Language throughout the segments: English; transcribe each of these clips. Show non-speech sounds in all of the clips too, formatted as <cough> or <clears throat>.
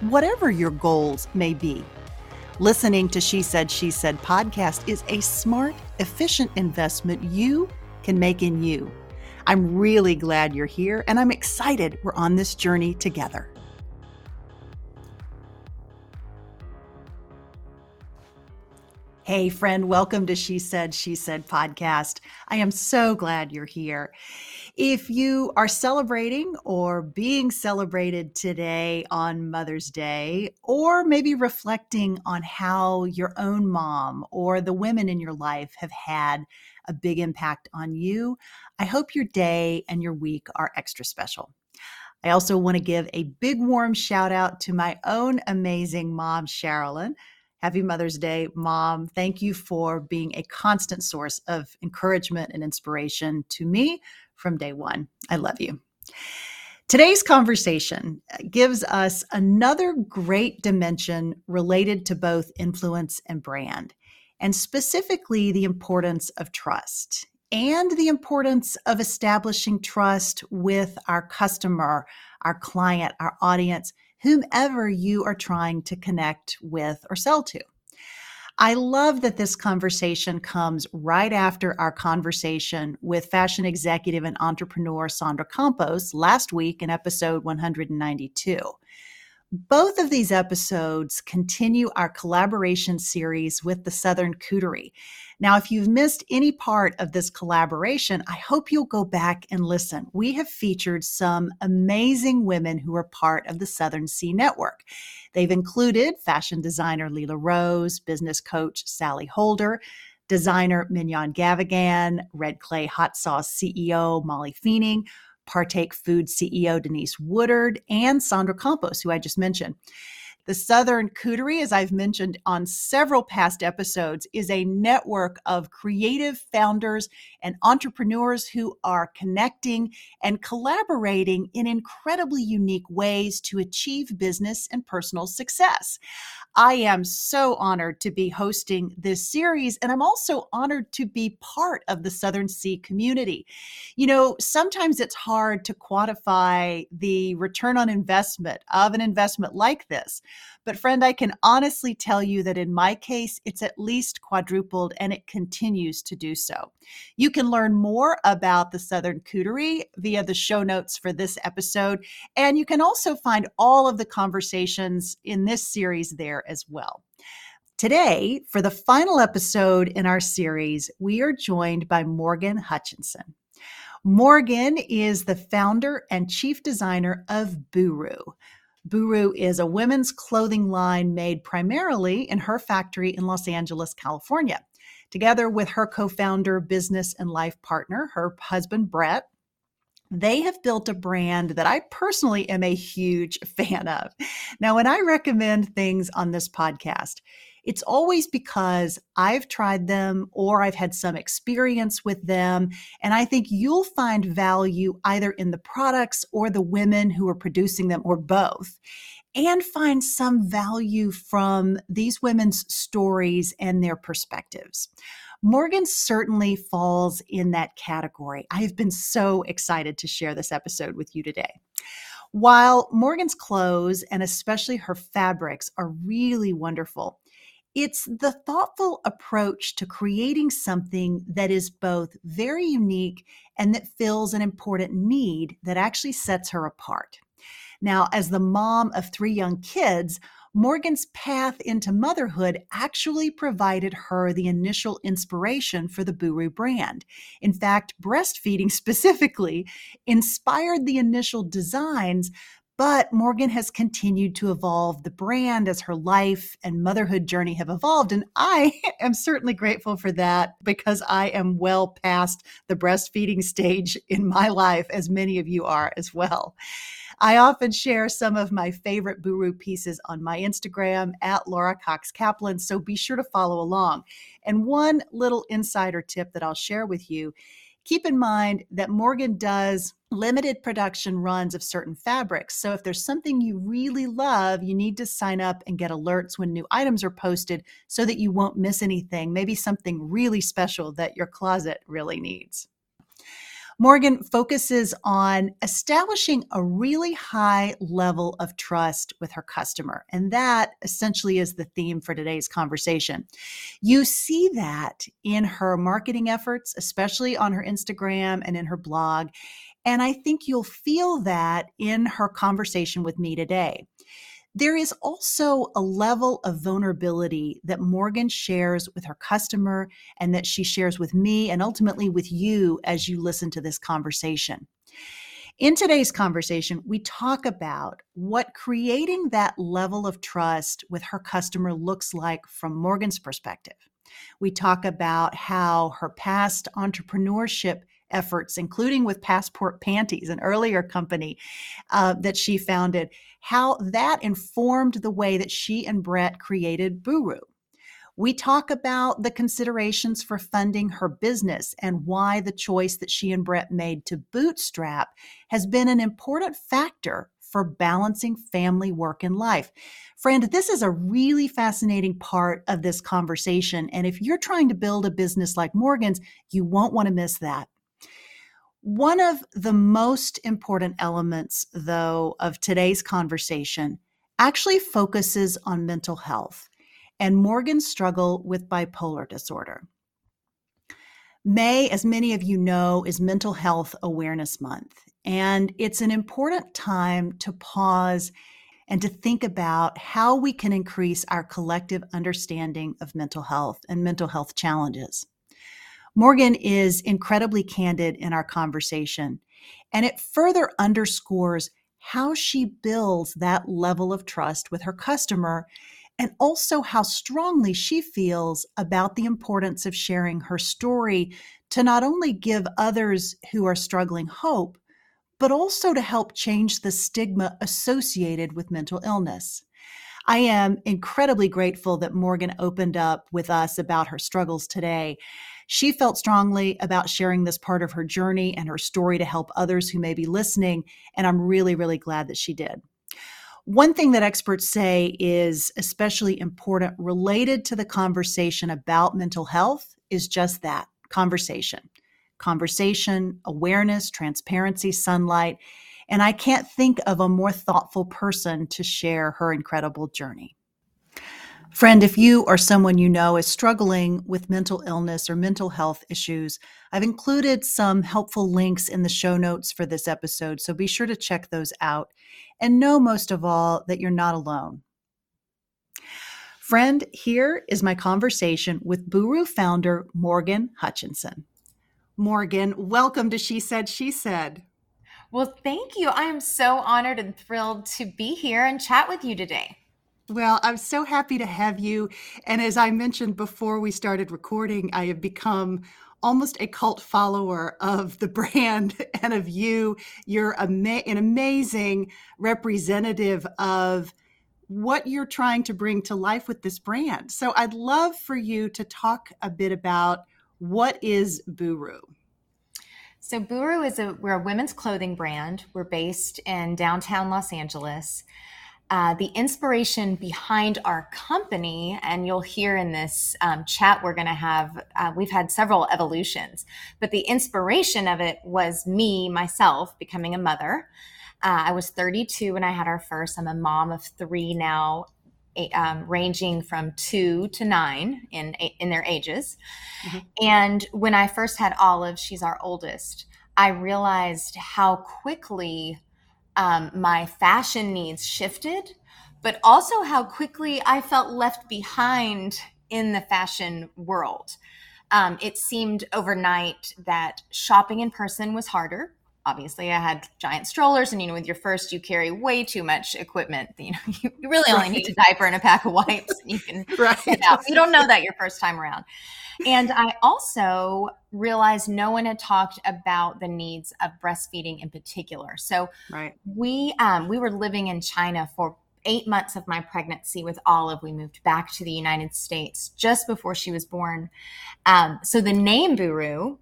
whatever your goals may be. Listening to She Said, She Said podcast is a smart, efficient investment you can make in you. I'm really glad you're here and I'm excited we're on this journey together. Hey, friend, welcome to She Said, She Said podcast. I am so glad you're here. If you are celebrating or being celebrated today on Mother's Day, or maybe reflecting on how your own mom or the women in your life have had a big impact on you, I hope your day and your week are extra special. I also want to give a big warm shout out to my own amazing mom, Sherilyn Happy Mother's Day, Mom. Thank you for being a constant source of encouragement and inspiration to me from day one. I love you. Today's conversation gives us another great dimension related to both influence and brand, and specifically the importance of trust and the importance of establishing trust with our customer, our client, our audience, whomever you are trying to connect with or sell to. I love that this conversation comes right after our conversation with fashion executive and entrepreneur Sandra Campos last week in episode 192. Both of these episodes continue our collaboration series with the Southern Coterie. Now, if you've missed any part of this collaboration, I hope you'll go back and listen. We have featured some amazing women who are part of the Southern C Network. They've included fashion designer Lela Rose, business coach Sally Holder, designer Mignonne Gavigan, Red Clay Hot Sauce CEO Molly Fienning, Partake Food CEO Denise Woodard, and Sandra Campos, who I just mentioned. The Southern Coterie, as I've mentioned on several past episodes, is a network of creative founders and entrepreneurs who are connecting and collaborating in incredibly unique ways to achieve business and personal success. I am so honored to be hosting this series, and I'm also honored to be part of the Southern C community. You know, sometimes it's hard to quantify the return on investment of an investment like this. But, friend, I can honestly tell you that in my case, it's at least quadrupled and it continues to do so. You can learn more about the Southern Coterie via the show notes for this episode. And you can also find all of the conversations in this series there as well. Today, for the final episode in our series, we are joined by Morgan Hutchinson. Morgan is the founder and chief designer of Buru. Buru is a women's clothing line made primarily in her factory in Los Angeles, California. Together with her co founder, business, and life partner, her husband, Brett, they have built a brand that I personally am a huge <laughs> fan of. Now, when I recommend things on this podcast, it's always because I've tried them or I've had some experience with them. And I think you'll find value either in the products or the women who are producing them or both. And find some value from these women's stories and their perspectives. Morgan certainly falls in that category. I have been so excited to share this episode with you today. While Morgan's clothes and especially her fabrics are really wonderful, it's the thoughtful approach to creating something that is both very unique and that fills an important need that actually sets her apart. Now, as the mom of three young kids, Morgan's path into motherhood actually provided her the initial inspiration for the Buru brand. In fact, breastfeeding <laughs> specifically inspired the initial designs, but Morgan has continued to evolve the brand as her life and motherhood journey have evolved. And I <laughs> am certainly grateful for that because I am well past the breastfeeding stage in my life, as many of you are as well. I often share some of my favorite Buru pieces on my Instagram at Laura Cox Kaplan, so be sure to follow along. And one little insider tip that I'll share with you keep in mind that Morgan does limited production runs of certain fabrics. So if there's something you really love, you need to sign up and get alerts when new items are posted so that you won't miss anything, maybe something really special that your closet really needs. Morgan focuses on establishing a really high level of trust with her customer. And that essentially is the theme for today's conversation. You see that in her marketing efforts, especially on her Instagram and in her blog. And I think you'll feel that in her conversation with me today. There is also a level of vulnerability that Morgan shares with her customer and that she shares with me and ultimately with you as you listen to this conversation. In today's conversation, we talk about what creating that level of trust with her customer looks like from Morgan's perspective. We talk about how her past entrepreneurship efforts, including with Passport Panties, an earlier company uh, that she founded, how that informed the way that she and Brett created Buru. We talk about the considerations for funding her business and why the choice that she and Brett made to bootstrap has been an important factor for balancing family, work, and life. Friend, this is a really fascinating part of this conversation. And if you're trying to build a business like Morgan's, you won't want to miss that. One of the most important elements, though, of today's conversation actually focuses on mental health and Morgan's struggle with bipolar disorder. May, as many of you know, is Mental Health Awareness Month, and it's an important time to pause and to think about how we can increase our collective understanding of mental health and mental health challenges. Morgan is incredibly candid in our conversation, and it further underscores how she builds that level of trust with her customer and also how strongly she feels about the importance of sharing her story to not only give others who are struggling hope, but also to help change the stigma associated with mental illness. I am incredibly grateful that Morgan opened up with us about her struggles today. She felt strongly about sharing this part of her journey and her story to help others who may be listening. And I'm really, really glad that she did. One thing that experts say is especially important related to the conversation about mental health is just that conversation. Conversation, awareness, transparency, sunlight. And I can't think of a more thoughtful person to share her incredible journey. Friend, if you or someone you know is struggling with mental illness or mental health issues, I've included some helpful links in the show notes for this episode, so be sure to check those out. And know most of all that you're not alone. Friend, here is my conversation with Buru founder Morgan Hutchinson. Morgan, welcome to She Said, She Said. Well, thank you. I am so honored and thrilled to be here and chat with you today. Well, I'm so happy to have you. And as I mentioned before we started recording, I have become almost a cult follower of the <laughs> brand and of you. You're ama- an amazing representative of what you're trying to bring to life with this brand. So I'd love for you to talk a bit about what is Buru. So Buru is a we're a women's clothing brand. We're based in downtown Los Angeles uh, the inspiration behind our company, and you'll hear in this um, chat we're going to have, uh, we've had several evolutions, but the inspiration of it was me, myself, becoming a mother. Uh, I was 32 when I had our first. I'm a mom of three now, um, ranging from two to nine in in their ages. Mm-hmm. And when I first had Olive, she's our oldest. I realized how quickly um, my fashion needs shifted, but also how quickly I felt left behind in the fashion world. Um, it seemed overnight that shopping in person was harder. Obviously, I had giant strollers, and you know, with your first, you carry way too much equipment. <laughs> You know, you really only right. need a diaper and a pack of wipes, and you can <laughs> right. get out. You don't know that your first time around. And I also realized no one had talked about the needs of breastfeeding in particular. So right. we um, we were living in China for eight months of my pregnancy with Olive, we moved back to the United States just before she was born. Um, so the name Buru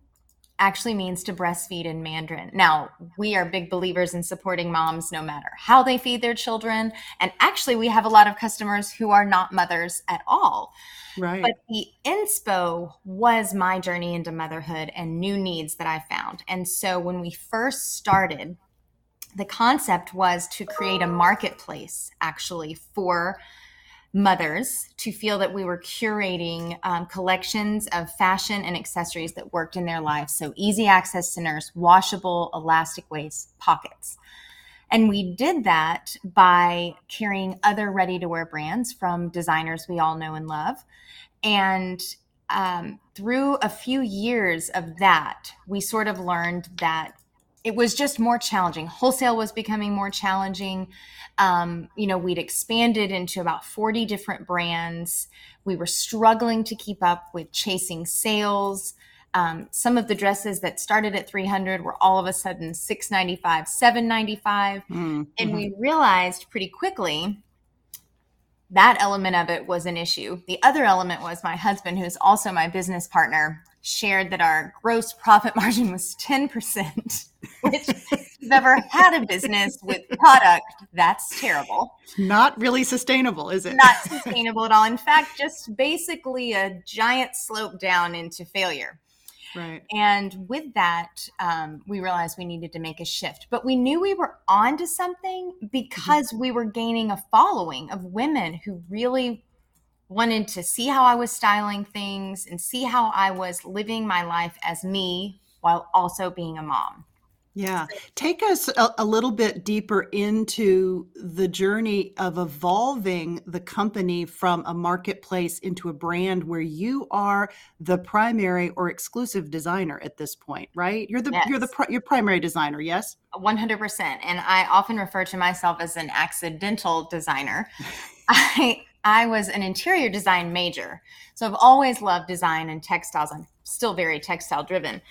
actually means to breastfeed in Mandarin. Now, we are big believers in supporting moms no matter how they feed their children. And actually, we have a lot of customers who are not mothers at all. Right. But the inspo was my journey into motherhood and new needs that I found. And so when we first started, the concept was to create a marketplace actually for mothers to feel that we were curating um, collections of fashion and accessories that worked in their lives. So, easy access to nurse, washable, elastic waist, pockets. And we did that by carrying other ready to wear brands from designers we all know and love. And um, through a few years of that, we sort of learned that it was just more challenging. Wholesale was becoming more challenging. Um, you know, we'd expanded into about 40 different brands. We were struggling to keep up with chasing sales. Um, some of the dresses that started at 300 were all of a sudden 695 795 mm-hmm. and we realized pretty quickly that element of it was an issue the other element was my husband who's also my business partner shared that our gross profit <laughs> margin was 10%, which if you've ever had a business with product, that's terrible. Not really sustainable, is it? Not <laughs> sustainable at all. In fact, just basically a giant slope down into failure. Right. And with that, um, we realized we needed to make a shift. But we knew we were onto something because mm-hmm. we were gaining a following of women who really wanted to see how I was styling things and see how I was living my life as me while also being a mom. Yeah. Take us a, a, little bit deeper into the journey of evolving the company from a marketplace into a brand where you are the primary or exclusive designer at this point, right? You're the yes. you're the your primary designer, yes? 100%. And I often refer to myself as an accidental designer. <laughs> I I was an interior design major. So I've always loved design and textiles. I'm still very textile driven.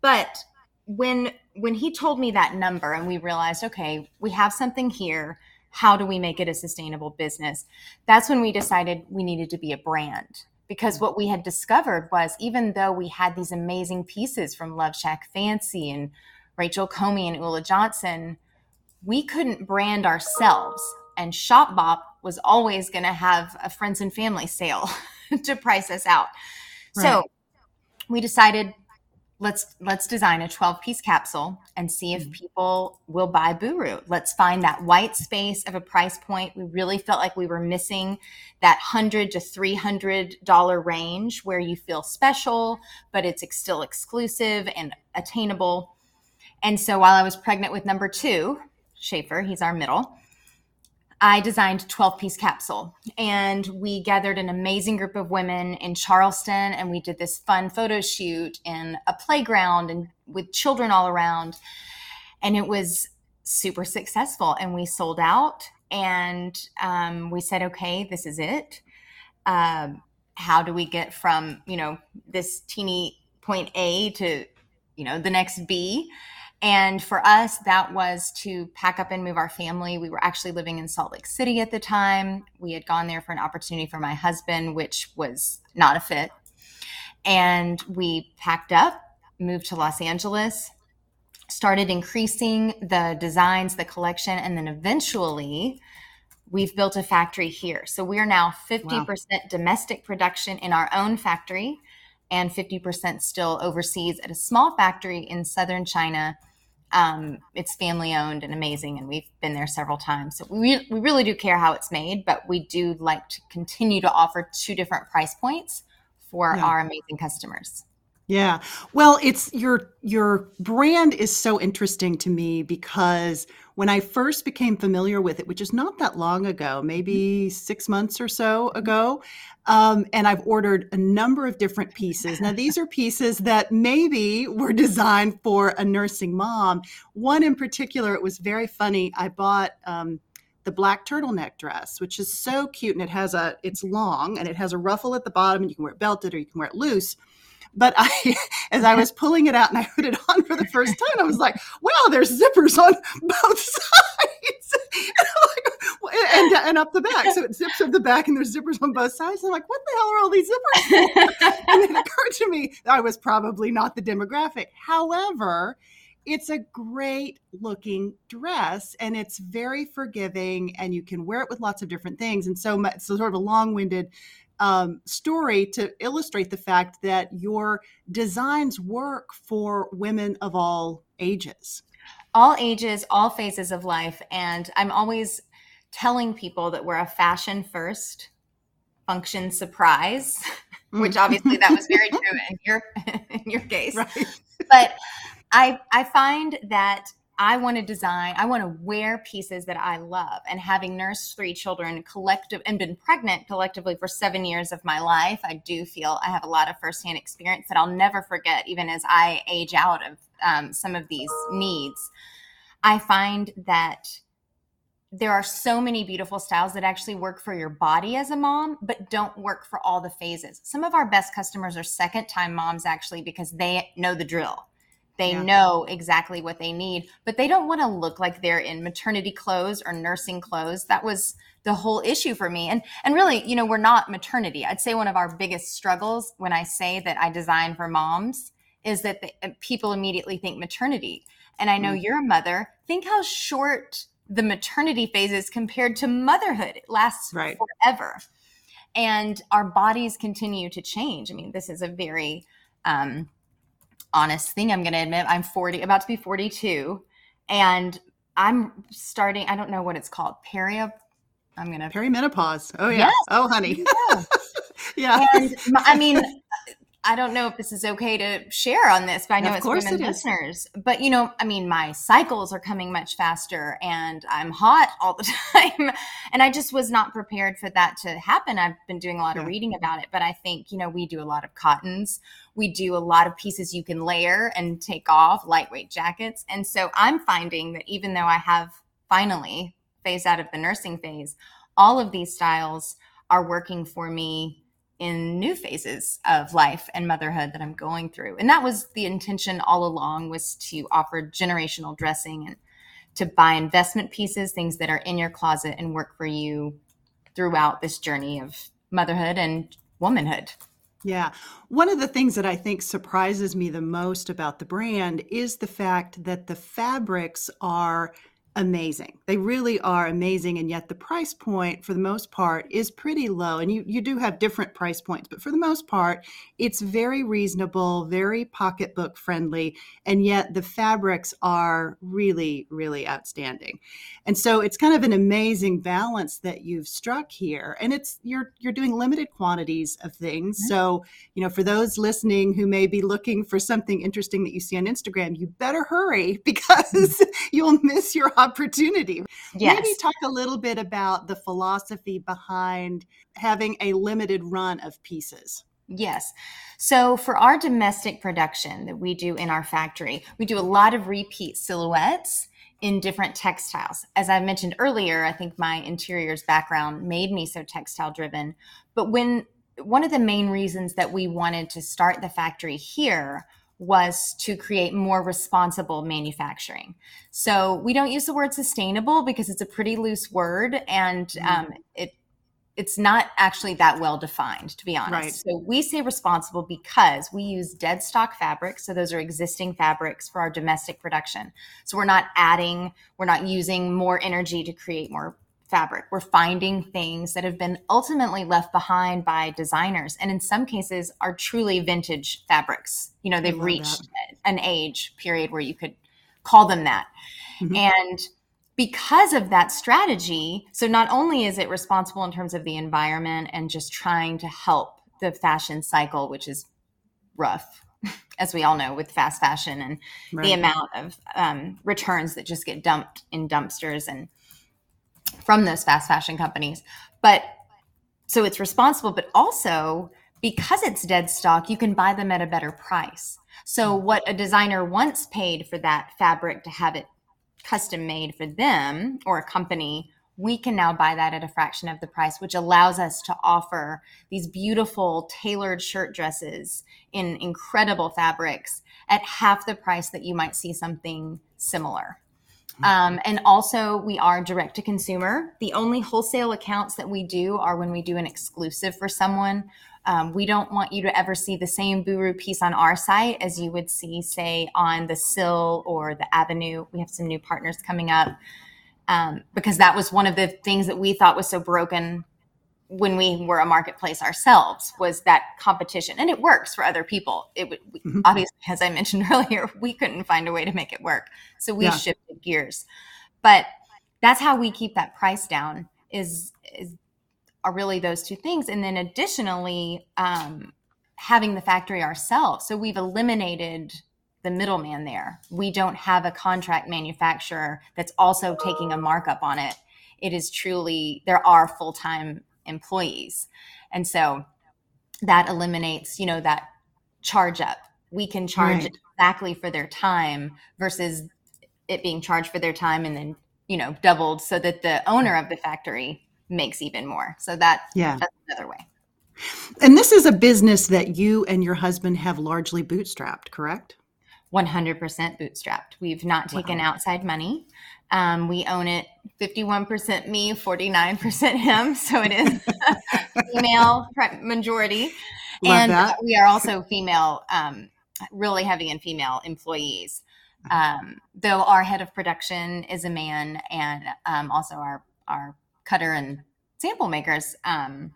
But when when he told me that number and we realized, okay, we have something here, how do we make it a sustainable business? That's when we decided we needed to be a brand. Because what we had discovered was even though we had these amazing pieces from Love Shack Fancy and Rachel Comey and Ulla Johnson, we couldn't brand ourselves. And Shopbop was always going to have a friends and family sale <laughs> to price us out. Right. So we decided let's let's design a 12 piece capsule and see if mm-hmm. people will buy Buru. Let's find that white space of a price point. We really felt like we were missing that 100 to 300 dollar range where you feel special but it's still exclusive and attainable. And so while I was pregnant with number 2, Schaefer, he's our middle, I designed 12 piece capsule and we gathered an amazing group of women in Charleston and we did this fun photo shoot in a playground and with children all around. And it was super successful and we sold out and um, we said, okay, this is it. Um, how do we get from, you know, this teeny point A to, you know, the next B? And for us, that was to pack up and move our family. We were actually living in Salt Lake City at the time. We had gone there for an opportunity for my husband, which was not a fit. And we packed up, moved to Los Angeles, started increasing the designs, the collection, and then eventually we've built a factory here. So we are now 50% wow. domestic production in our own factory and 50% still overseas at a small factory in southern China um, it's family owned and amazing, and we've been there several times. So we, we really do care how it's made, but we do like to continue to offer two different price points for yeah. our amazing customers. Yeah. Well, it's your your brand is so interesting to me because when I first became familiar with it, which is not that long ago, maybe six months or so ago, um, and I've ordered a number of different pieces. Now, these are pieces that maybe were designed for a nursing mom. One in particular, it was very funny. I bought um, the black turtleneck dress, which is so cute, and it has a it's long and it has a ruffle at the bottom, and you can wear it belted or you can wear it loose. But I, <laughs> as I was pulling it out and I put it on for the first time, I was like, "Wow, there's zippers on both <laughs> sides." <laughs> and, and, up the back. So it zips up the back and there's zippers on both sides. I'm like, what the hell are all these zippers? and it occurred to me I was probably not the demographic. However, it's a great looking dress and it's very forgiving and you can wear it with lots of different things. And so much so sort of a long winded um, story to illustrate the fact that your designs work for women of all ages. All ages, all phases of life. And I'm always telling people that we're a fashion first, function surprise, <laughs> which mm. obviously that was very true in your <laughs> in your case. <laughs> Right. But I I find that I want to design, I want to wear pieces that I love. And having nursed three children collective and been pregnant collectively for seven years of my life, I do feel I have a lot of firsthand experience that I'll never forget, even as I age out of um, some of these needs. I find that there are so many beautiful styles that actually work for your body as a mom, but don't work for all the phases. Some of our best customers are second time moms actually because they know the drill they yeah. know exactly what they need, but they don't want to look like they're in maternity clothes or nursing clothes. That was the whole issue for me. And and really, you know, we're not maternity. I'd say one of our biggest struggles when I say that I design for moms is that the, people immediately think maternity. And I know mm. you're a mother. Think how short the maternity phase is compared to motherhood. It lasts right. forever. And our bodies continue to change. I mean, this is a very um, honest thing I'm going to admit. I'm 40, about to be 42, and I'm starting. I don't know what it's called. Peri. I'm going to perimenopause. Oh yeah. Yes. Oh honey. Yeah. <laughs> yeah. And I mean, I don't know if this is okay to share on this, but I know it's women it listeners. But you know, I mean, my cycles are coming much faster, and I'm hot all the <laughs> time, and I just was not prepared for that to happen. I've been doing a lot yeah. of reading about it, but I think you know we do a lot of cottons, we do a lot of pieces you can layer and take off, lightweight jackets, and so I'm finding that even though I have finally phased out of the nursing phase, all of these styles are working for me in new phases of life and motherhood that I'm going through. And that was the intention all along was to offer generational dressing and to buy investment pieces, things that are in your closet and work for you throughout this journey of motherhood and womanhood. Yeah. One of the things that I think surprises me the most about the brand is the fact that the fabrics are amazing. They really are amazing. And yet the price point for the most part is pretty low. And you, you do have different price points, but for the most part, it's very reasonable, very pocketbook friendly. And yet the fabrics are really, really outstanding. And so it's kind of an amazing balance that you've struck here. And it's you're you're doing limited quantities of things. Mm-hmm. So, you know, for those listening who may be looking for something interesting that you see on Instagram, you better hurry <laughs> because mm-hmm. you'll miss your opportunity opportunity. Yes. Maybe talk a little bit about the philosophy behind having a limited run of pieces. Yes. So for our domestic production that we do in our factory, we do a lot of repeat silhouettes in different textiles. As I mentioned earlier, I think my interiors background made me so textile driven. But when one of the main reasons that we wanted to start the factory here was to create more responsible manufacturing. So we don't use the word sustainable because it's a pretty loose word and mm-hmm. um, it it's not actually that well defined, to be honest. Right. So we say responsible because we use dead stock fabrics. So those are existing fabrics for our domestic production. So we're not adding, we're not using more energy to create more fabric. We're finding things that have been ultimately left behind by designers and in some cases are truly vintage fabrics. You know, they've reached that. an age period where you could call them that. Mm-hmm. And because of that strategy, so not only is it responsible in terms of the environment and just trying to help the fashion cycle, which is rough <laughs> as we all know, with fast fashion and right. the amount of um, returns that just get dumped in dumpsters and from those fast fashion companies. But so it's responsible, but also because it's dead stock, you can buy them at a better price. So mm-hmm. what a designer once paid for that fabric to have it custom made for them or a company we can now buy that at a fraction of the price, which allows us to offer these beautiful tailored shirt dresses in incredible fabrics at half the price that you might see something similar. Mm-hmm. Um, and also, we are direct to consumer. The only wholesale accounts that we do are when we do an exclusive for someone. Um, we don't want you to ever see the same Buru piece on our site as you would see, say, on the Sill or the Avenue. We have some new partners coming up um, because that was one of the things that we thought was so broken when we were a marketplace ourselves was that competition and it works for other people it would mm-hmm. obviously as i mentioned <laughs> earlier we couldn't find a way to make it work so we yeah. shifted gears but that's how we keep that price down is, is are really those two things and then additionally um, having the factory ourselves so we've eliminated the middleman there. We don't have a contract manufacturer that's also taking a markup on it. It is truly, there are full time employees. And so that eliminates, you know, that charge up. We can charge right. exactly for their time versus it being charged for their time and then, you know, doubled so that the owner of the factory makes even more. So that, yeah. that's another way. And this is a business that you and your husband have largely bootstrapped, correct? 100% bootstrapped. We've not taken wow. outside money. Um, we own it 51% me, 49% him. So it is female majority. Love and that. we are also female, um, really heavy in female employees. Um, though our head of production is a man and um, also our, our cutter and sample makers. Um,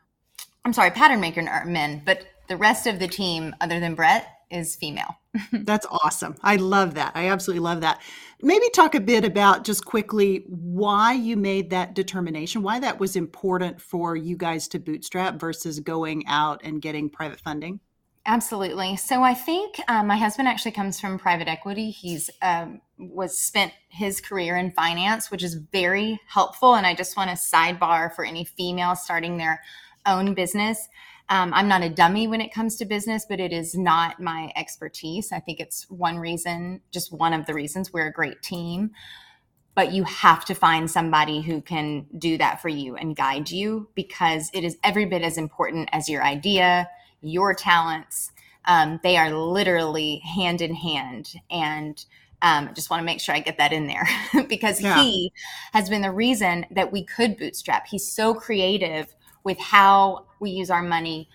I'm sorry, pattern maker are men, but the rest of the team, other than Brett, is female. <laughs> That's awesome. I love that. I absolutely love that. Maybe talk a bit about just quickly why you made that determination, why that was important for you guys to bootstrap versus going out and getting private funding. Absolutely. So I think um, my husband actually comes from private equity. He's um, was spent his career in finance, which is very helpful. And I just want to sidebar for any female starting their own business. Um, I'm not a dummy when it comes to business, but it is not my expertise. I think it's one reason, just one of the reasons we're a great team. But you have to find somebody who can do that for you and guide you because it is every bit as important as your idea, your talents. Um, they are literally hand in hand. And um, just want to make sure I get that in there <laughs> because yeah. he has been the reason that we could bootstrap. He's so creative with how we use our money,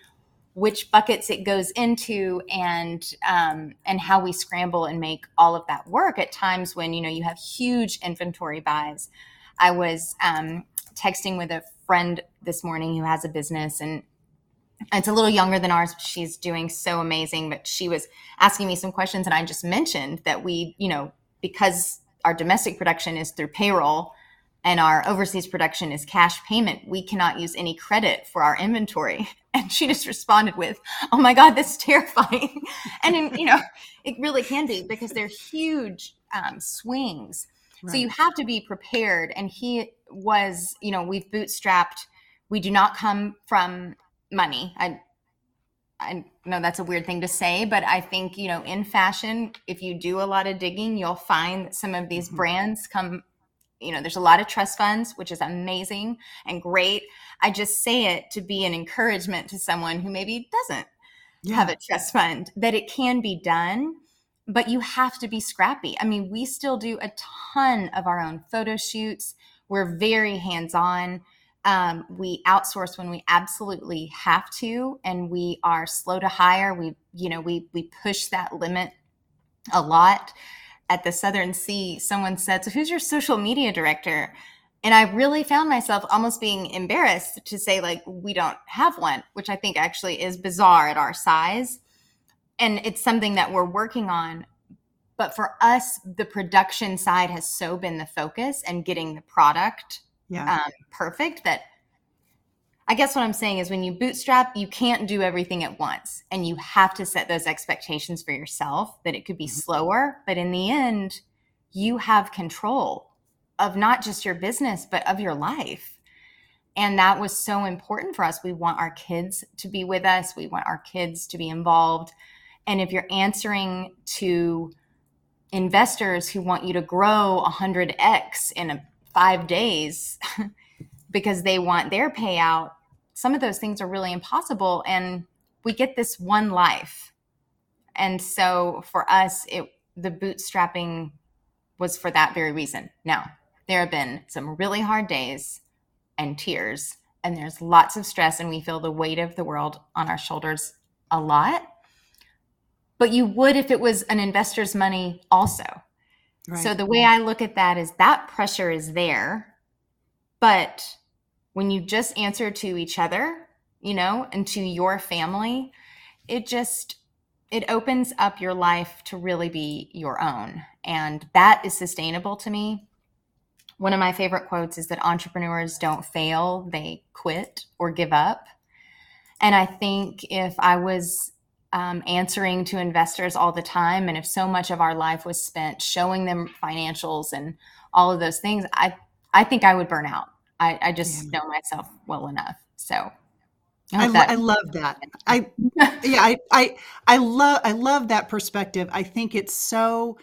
which buckets it goes into, and um, and how we scramble and make all of that work at times when you know you have huge inventory buys. I was um, texting with a friend this morning who has a business and it's a little younger than ours. She's doing so amazing, but she was asking me some questions, and I just mentioned that we, you know, because our domestic production is through payroll, and our overseas production is cash payment, we cannot use any credit for our inventory. <laughs> And she just responded with, Oh my God, that's terrifying. <laughs> and, in, you know, it really can be because they're huge um, swings. Right. So you have to be prepared. And he was, you know, we've bootstrapped. We do not come from money. I, I know that's a weird thing to say, but I think, you know, in fashion, if you do a lot of digging, you'll find that some of these mm-hmm. brands come you know, there's a lot of trust funds, which is amazing and great. I just say it to be an encouragement to someone who maybe doesn't yeah. have a trust fund that it can be done, but you have to be scrappy. I mean, we still do a ton of our own photo shoots. We're very hands on. Um, we outsource when we absolutely have to, and we are slow to hire. We, you know, we we push that limit a lot at the Southern C, someone said, So who's your social media director? And I really found myself almost being embarrassed to say, like, we don't have one, which I think actually is bizarre at our size. And it's something that we're working on. But for us, the production side has so been the focus and getting the product yeah. um, perfect that I guess what I'm saying is when you bootstrap, you can't do everything at once. And you have to set those expectations for yourself that it could be mm-hmm. slower. But in the end, you have control of not just your business, but of your life. And that was so important for us. We want our kids to be with us, we want our kids to be involved. And if you're answering to investors who want you to grow 100x in a, five days <laughs> because they want their payout, some of those things are really impossible. And we get this one life. And so for us, it the bootstrapping was for that very reason. Now, there have been some really hard days and tears, and there's lots of stress, and we feel the weight of the world on our shoulders a lot. But you would if it was an investor's money also. Right. So the way I look at that is that pressure is there, but when you just answer to each other, you know, and to your family, it just it opens up your life to really be your own. And that is sustainable to me. One of my favorite quotes is that entrepreneurs don't fail, they quit or give up. And I think if I was um, answering to investors all the time, and if so much of our life was spent showing them financials and all of those things, I I think I would burn out. I, I just yeah. know myself well enough. So I, I, I, love that. I yeah, I, I I love I love that perspective. I think it's so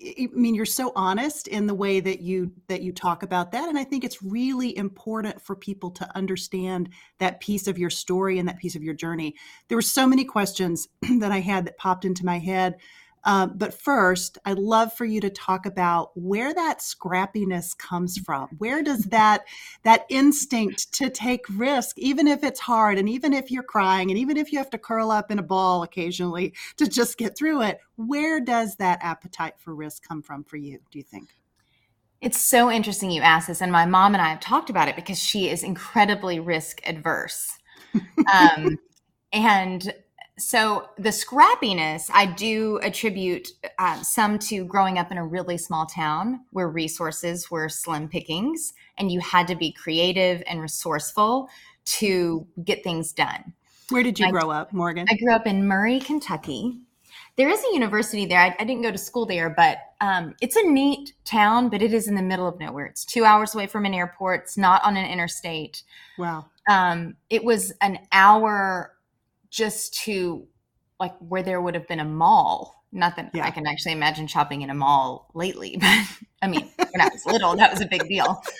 I mean you're so honest in the way that you that you talk about that and I think it's really important for people to understand that piece of your story and that piece of your journey. There were so many questions <clears throat> that I had that popped into my head um, but first, I'd love for you to talk about where that scrappiness comes from. Where does that that instinct to take risk, even if it's hard, and even if you're crying, and even if you have to curl up in a ball occasionally to just get through it, where does that appetite for risk come from for you? Do you think? It's so interesting you ask this, and my mom and I have talked about it because she is incredibly risk adverse. <laughs> Um, and so the scrappiness i do attribute uh, some to growing up in a really small town where resources were slim pickings and you had to be creative and resourceful to get things done. Where did you I, grow up morgan? I grew up in murray kentucky. There is a university there. I, I didn't go to school there but um, it's a neat town but it is in the middle of nowhere. It's two hours away from an airport. It's not on an interstate. Wow. Um, it was an hour just to like where there would have been a mall. Not that yeah. I can actually imagine shopping in a mall lately, <laughs> but I mean, when I was little, that was a big deal. <laughs>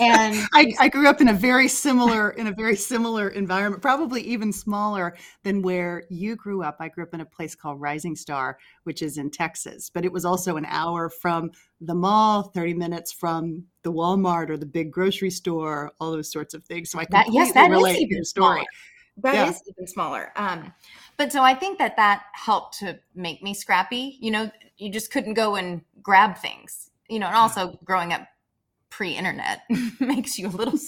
And I, I grew up in a very similar in a very similar environment, probably even smaller than where you grew up. I grew up in a place called Rising Star, which is in Texas, but it was also an hour from the mall, 30 minutes from the Walmart or the big grocery store, all those sorts of things. So I completely that, yes, that relate to your story. Smaller. That yeah. is even smaller. Um, but so I think that that helped to make me scrappy. You know, you just couldn't go and grab things. You know, and also growing up pre-internet <laughs> makes you a little.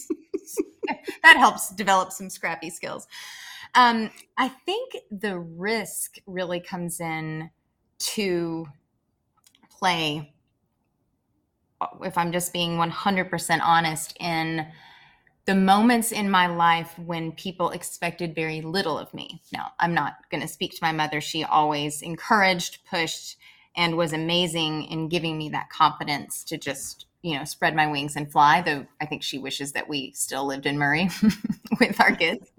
that helps develop some scrappy skills. Um, I think the risk really comes in to play. If I'm just being 100% honest in the moments in my life when people expected very little of me. Now, I'm not going to speak to my mother. She always encouraged, pushed, and was amazing in giving me that confidence to just, you know, spread my wings and fly. Though I think she wishes that we still lived in Murray <laughs> with our kids.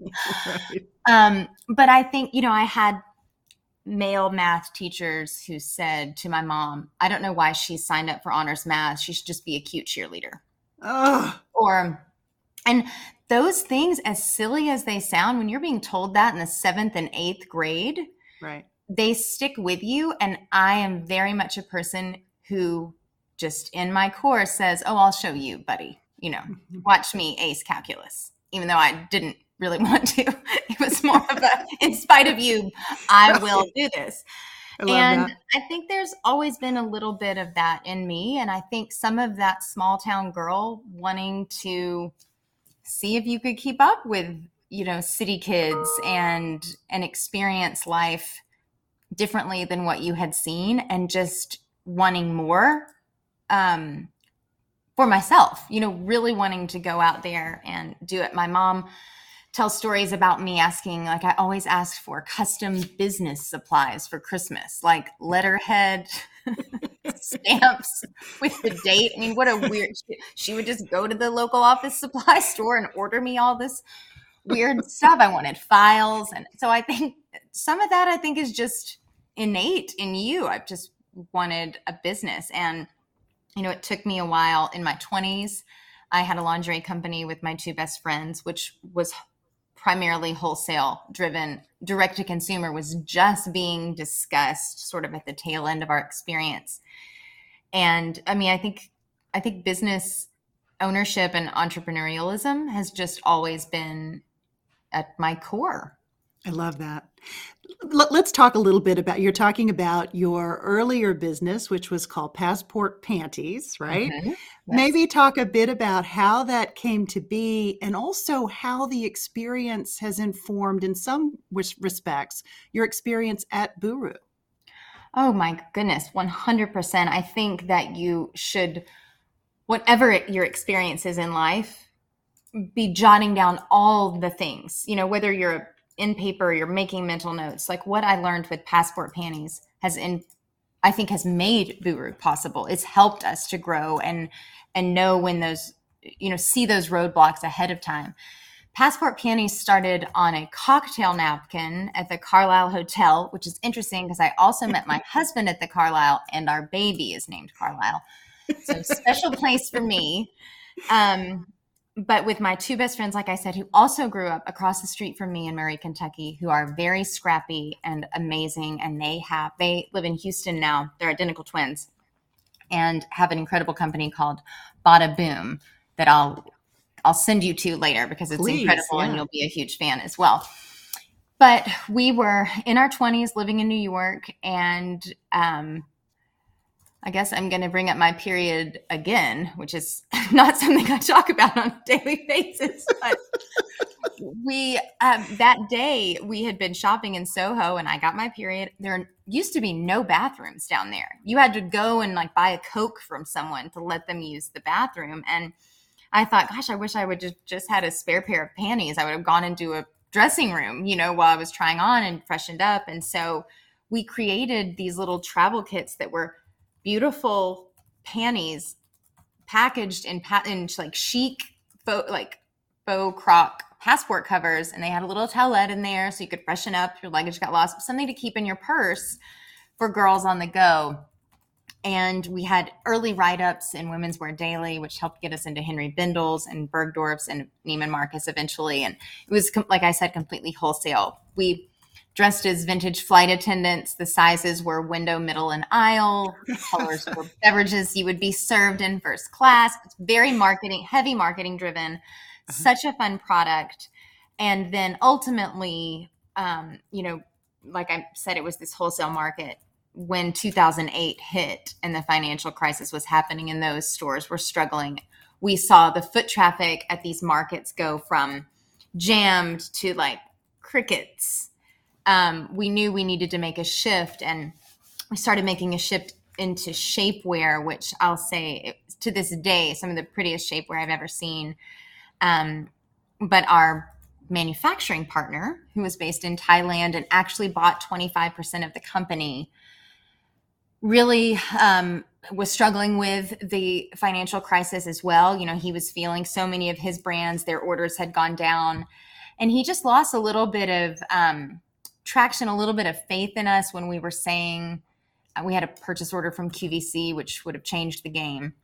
right. um, but I think, you know, I had male math teachers who said to my mom, I don't know why she signed up for honors math. She should just be a cute cheerleader. Ugh. Or and those things, as silly as they sound, when you're being told that in the seventh and eighth grade, right, they stick with you. And I am very much a person who just in my course says, "Oh, I'll show you, buddy. You know, <laughs> watch me ace calculus." Even though I didn't really <laughs> want to, it was more of a, in spite of you, I will do this. I and that. I think there's always been a little bit of that in me. And I think some of that small town girl wanting to see if you could keep up with you know city kids and and experience life differently than what you had seen and just wanting more um for myself, you know, really wanting to go out there and do it. My mom tells stories about me asking, like, I always asked for custom business supplies for Christmas, like letterhead <laughs> stamps with the date. I mean, what a weird, she would just go to the local office supply <laughs> store and order me all this weird stuff. I wanted files. And so I think some of that I think is just innate in you. I've just wanted a business. And, you know, it took me a while in my 20s. I had a lingerie company with my two best friends, which was primarily wholesale driven. Direct to consumer was just being discussed sort of at the tail end of our experience. And I mean, I think I think business ownership and entrepreneurialism has just always been at my core. I love that. Let's talk a little bit about you're talking about your earlier business, which was called Passport Panties, right? Mm-hmm. Yes. Maybe talk a bit about how that came to be and also how the experience has informed, in some respects, your experience at Buru. Oh my goodness, 100%. I think that you should, whatever your experience is in life, be jotting down all the things, you know, whether you're in paper, you're making mental notes. Like what I learned with passport panties has in I think has made Buru possible. It's helped us to grow and and know when those you know see those roadblocks ahead of time. Passport panties started on a cocktail napkin at the Carlyle Hotel, which is interesting because I also met my <laughs> husband at the Carlyle, and our baby is named Carlyle. So special place for me. Um, but with my two best friends, like I said, who also grew up across the street from me in Murray, Kentucky, who are very scrappy and amazing. And they have, they live in Houston now. They're identical twins and have an incredible company called Bada Boom that I'll, I'll send you to later because it's Please, incredible yeah. and you'll be a huge fan as well. But we were in our 20s living in New York and, um, I guess I'm going to bring up my period again, which is <laughs> not something I talk about on a <laughs> daily basis. But we, um, that day, we had been shopping in Soho and I got my period. There used to be no bathrooms down there. You had to go and like buy a Coke from someone to let them use the bathroom. And I thought, gosh, I wish I would just, just had a spare pair of panties. I would have gone into a dressing room, you know, while I was trying on and freshened up. And so we created these little travel kits that were beautiful panties packaged in, pa- in like chic faux, like faux croc passport covers and they had a little towelette in there so you could freshen up your luggage got lost but something to keep in your purse for girls on the go. And we had early write-ups in women's wear daily which helped get us into Henri Bendel's and bergdorf's and neiman marcus eventually. And it was like i said completely wholesale. We dressed as vintage flight attendants. The sizes were window, middle, and aisle. The <laughs> Colors were beverages you would be served in first class. It's very marketing, heavy marketing driven. Uh-huh. Such a fun product. And then ultimately, um, you know, like I said, it was this wholesale market. When 2008 hit and the financial crisis was happening and those stores were struggling, we saw the foot traffic at these markets go from jammed to like crickets um, we knew we needed to make a shift and we started making a shift into shapewear, which I'll say to this day, some of the prettiest shapewear I've ever seen. Um, but our manufacturing partner, who was based in Thailand and actually bought 25% of the company, really um, was struggling with the financial crisis as well. You know, he was feeling so many of his brands, their orders had gone down. And he just lost a little bit of um, traction, a little bit of faith in us when we were saying uh, we had a purchase order from QVC, which would have changed the game.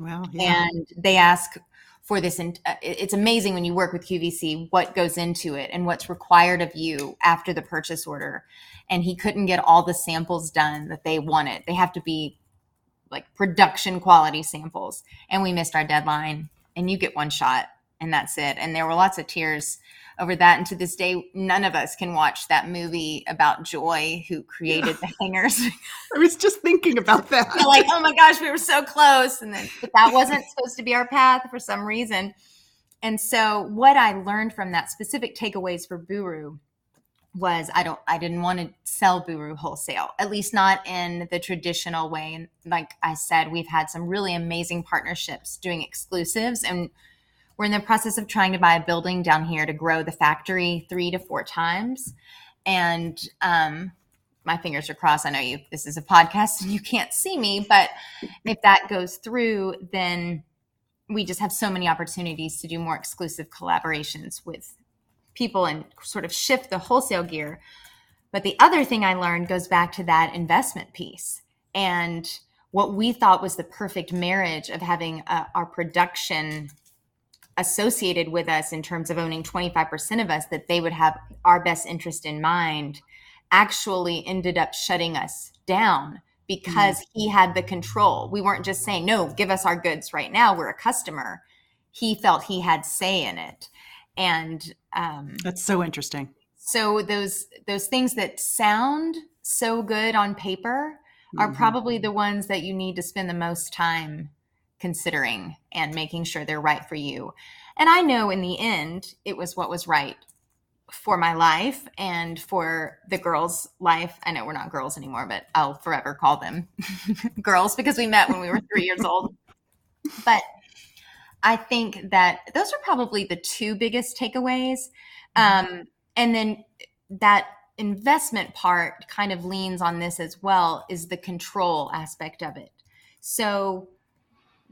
Wow. Yeah. And they ask for this. And uh, it's amazing when you work with QVC what goes into it and what's required of you after the purchase order. And he couldn't get all the samples done that they wanted. They have to be like production quality samples. And we missed our deadline. And you get one shot, and that's it. And there were lots of tears over that. And to this day, none of us can watch that movie about Joy, who created the <laughs> hangers. I was just thinking about that. <laughs> like, oh my gosh, we were so close. And then, but that wasn't <laughs> supposed to be our path for some reason. And so, what I learned from that specific takeaways for Buru was I don't I didn't want to sell Buru wholesale, at least not in the traditional way. And like I said, we've had some really amazing partnerships doing exclusives and we're in the process of trying to buy a building down here to grow the factory three to four times. And um, my fingers are crossed. I know you this is a podcast and you can't see me, but if that goes through, then we just have so many opportunities to do more exclusive collaborations with people and sort of shift the wholesale gear. But the other thing I learned goes back to that investment piece and what we thought was the perfect marriage of having uh, our production associated with us in terms of owning 25% of us that they would have our best interest in mind actually ended up shutting us down because mm. he had the control. We weren't just saying, no, give us our goods right now. We're a customer. He felt he had say in it and um, that's so interesting so those those things that sound so good on paper are mm-hmm. probably the ones that you need to spend the most time considering and making sure they're right for you and i know in the end it was what was right for my life and for the girls life i know we're not girls anymore but i'll forever call them <laughs> girls because we met when we were three years old but I think that those are probably the two biggest takeaways. Mm-hmm. Um, and then that investment part kind of leans on this as well is the control aspect of it. So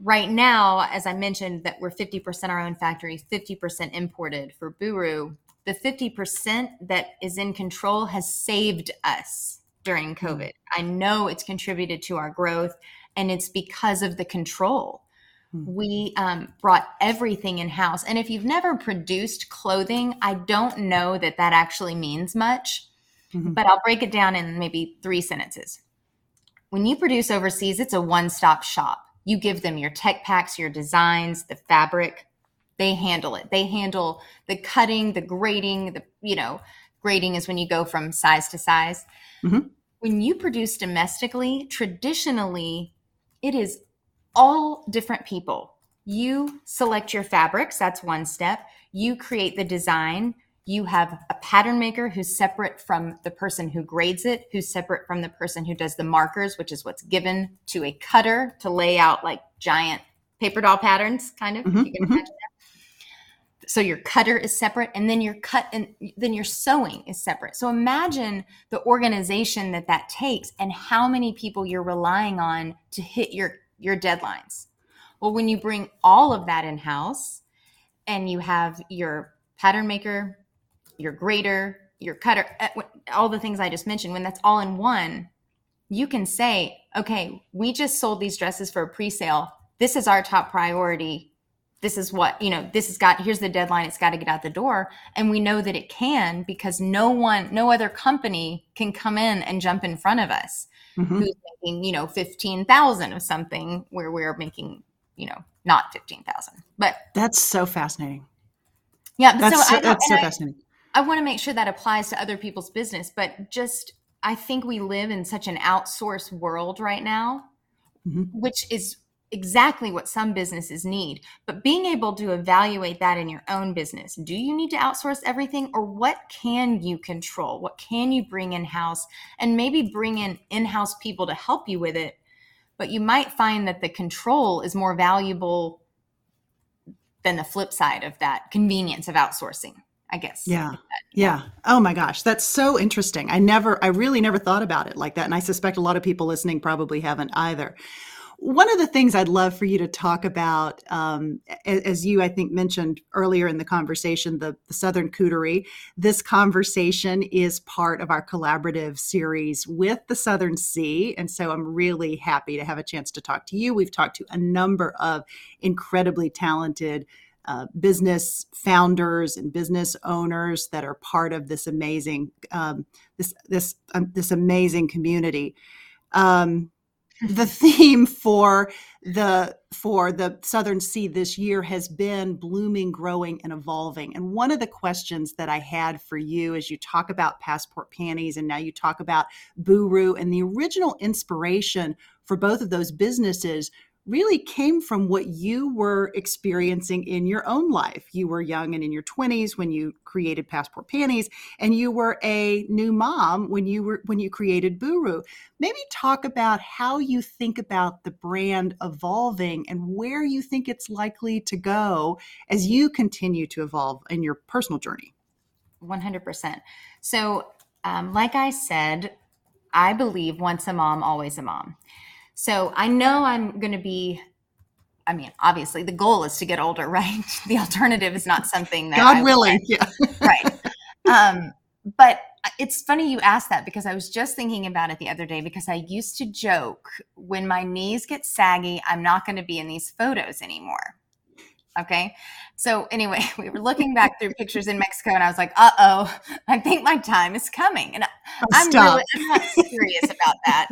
right now, as I mentioned, that we're 50% our own factory, 50% imported for Buru. The 50% that is in control has saved us during mm-hmm. COVID. I know it's contributed to our growth and it's because of the control Hmm. We um, brought everything in house. And if you've never produced clothing, I don't know that that actually means much, mm-hmm. but I'll break it down in maybe three sentences. When you produce overseas, it's a one stop shop. You give them your tech packs, your designs, the fabric. They handle it. They handle the cutting, the grading, the, you know, grading is when you go from size to size. Mm-hmm. When you produce domestically, traditionally, it is all different people. You select your fabrics, that's one step. You create the design. You have a pattern maker who's separate from the person who grades it, who's separate from the person who does the markers, which is what's given to a cutter to lay out like giant paper doll patterns, kind of. Mm-hmm, you can mm-hmm. imagine that. So your cutter is separate, and then your cut, and then your sewing is separate. So imagine the organization that that takes, and how many people you're relying on to hit your your deadlines. Well, when you bring all of that in house and you have your pattern maker, your grader, your cutter, eh, all the things I just mentioned, when that's all in one, you can say, okay, we just sold these dresses for a pre sale. This is our top priority. This is what, you know, this has got, here's the deadline. It's got to get out the door. And we know that it can because no one, no other company can come in and jump in front of us mm-hmm. who's making, you know, 15,000 of something where we're making, you know, not 15,000. But that's so fascinating. Yeah. That's so, so that's so I, fascinating. I, want to make sure that applies to other people's business, but just, I think we live in such an outsourced world right now, mm-hmm. which is exactly what some businesses need. But being able to evaluate that in your own business do you need to outsource everything, or what can you control? What can you bring in house? And maybe bring in in house people to help you with it. But you might find that the control is more valuable than the flip side of that convenience of outsourcing. I guess. Yeah. yeah. Oh my gosh. That's so interesting. I never, I really never thought about it like that. And I suspect a lot of people listening probably haven't either. One of the things I'd love for you to talk about, um, as you, I think, mentioned earlier in the conversation, the, the Southern Coterie. This conversation is part of our collaborative series with the Southern C. And so I'm really happy to have a chance to talk to you. We've talked to a number of incredibly talented uh, business founders and business owners that are part of this amazing um, this this um, this amazing community. Um, the <laughs> theme for the for the Southern C this year has been blooming growing and evolving and one of the questions that i had for you as you talk about passport panties and now you talk about buru and the original inspiration for both of those businesses really came from what you were experiencing in your own life. You were young and in your 20s when you created Passport Panties and you were a new mom when you were when you created Buru. Maybe talk about how you think about the brand evolving and where you think it's likely to go as you continue to evolve in your personal journey. 100%. So, um, like I said, I believe once a mom, always a mom. So I know I'm going to be. I mean, obviously, the goal is to get older, <laughs> right? The alternative is not something that God willing, yeah, right. Um, but it's funny you asked that because I was just thinking about it the other day because I used to joke when my knees get saggy, I'm not going to be in these photos anymore. Okay. So anyway, <laughs> we were looking back through pictures in Mexico and I was like, uh oh, <laughs> I think my time is coming. And oh, I'm really I'm not serious about that.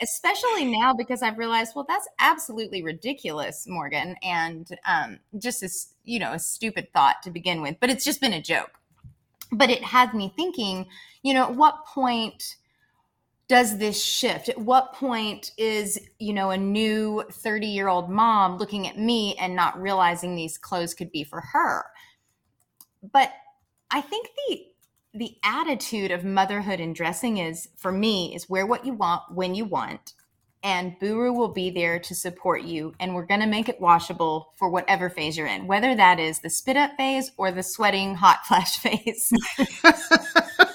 Especially now because I've realized, well, that's absolutely ridiculous, Morgan. And um, just as, you know, a stupid thought to begin with. But it's just been a joke. But it had me thinking, you know, at what point does this shift at what point is you know a new 30 year old mom looking at me and not realizing these clothes could be for her but i think the the attitude of motherhood and dressing is for me is wear what you want when you want and Buru will be there to support you. And we're going to make it washable for whatever phase you're in, whether that is the spit up phase or the sweating hot flash <laughs> phase. <laughs>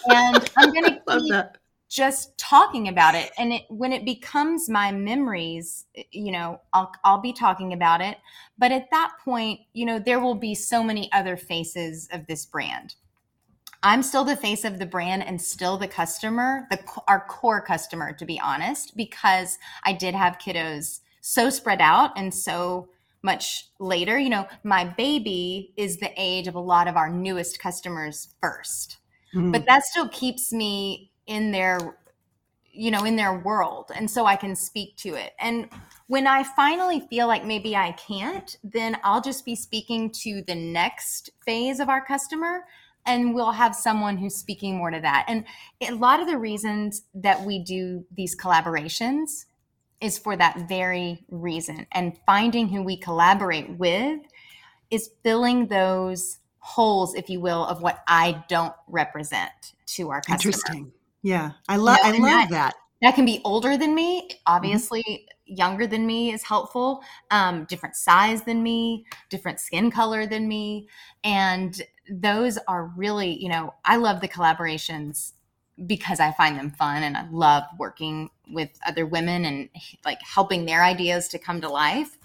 and I'm going to keep just talking about it. And it, when it becomes my memories you know I'll, I'll be talking about it. But at that point you know there will be so many other faces of this brand. I'm still the face of the brand and still the customer the our core customer to be honest because i did have kiddos so spread out and so much later. You know my baby is the age of a lot of our newest customers 1st mm-hmm. but that still keeps me in their you know in their world and so i can speak to it. And when i finally feel like maybe i can't then i'll just be speaking to the next phase of our customer and we'll have someone who's speaking more to that. And a lot of the reasons that we do these collaborations is for that very reason. And finding who we collaborate with is filling those holes if you will of what i don't represent to our customer. Interesting yeah, I love you know, I love that, that, that. can be older than me. Mm-hmm. Obviously, mm-hmm. younger than me is helpful. Um, different size than me, different skin color than me, and those are really, you know, I love the collaborations because I find them fun and I love working with other women and like helping their ideas to come to life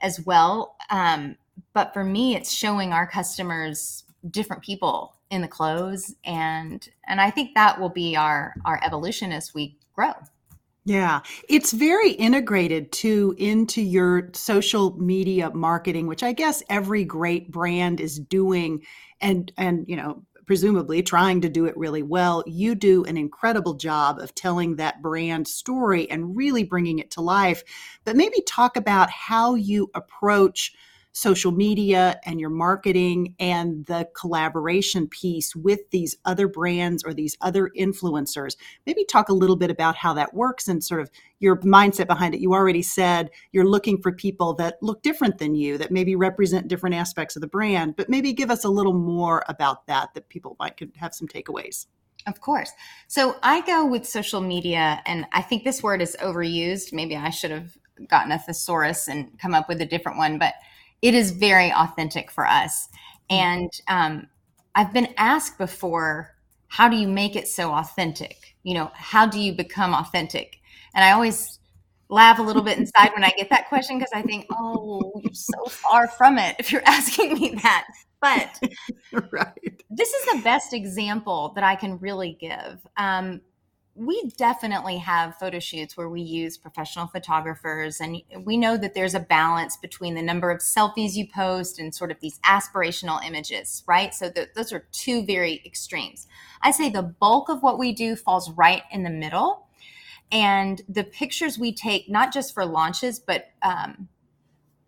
as well. Um, but for me, it's showing our customers different people in the clothes and and i think that will be our our evolution as we grow yeah, it's very integrated too into your social media marketing, which I guess every great brand is doing and and you know, presumably trying to do it really well. You do an incredible job of telling that brand story and really bringing it to life. But maybe talk about how you approach social media and your marketing and the collaboration piece with these other brands or these other influencers. Maybe talk a little bit about how that works and sort of your mindset behind it. You already said you're looking for people that look different than you, that maybe represent different aspects of the brand, but maybe give us a little more about that that people might could have some takeaways. Of course. So I go with social media, and I think this word is overused. Maybe I should have gotten a thesaurus and come up with a different one, but it is very authentic for us. And um, I've been asked before, how do you make it so authentic? You know, how do you become authentic? And I always laugh a little bit <laughs> inside when I get that question because I think, oh, you're so far from it if you're <laughs> asking me that. But <laughs> right. this is the best example that I can really give. Um, we definitely have photo shoots where we use professional photographers and we know that there's a balance between the number of selfies you post and sort of these aspirational images right? So those are two very extremes. I say the bulk of what we do falls right in the middle and the pictures we take not just for launches but um,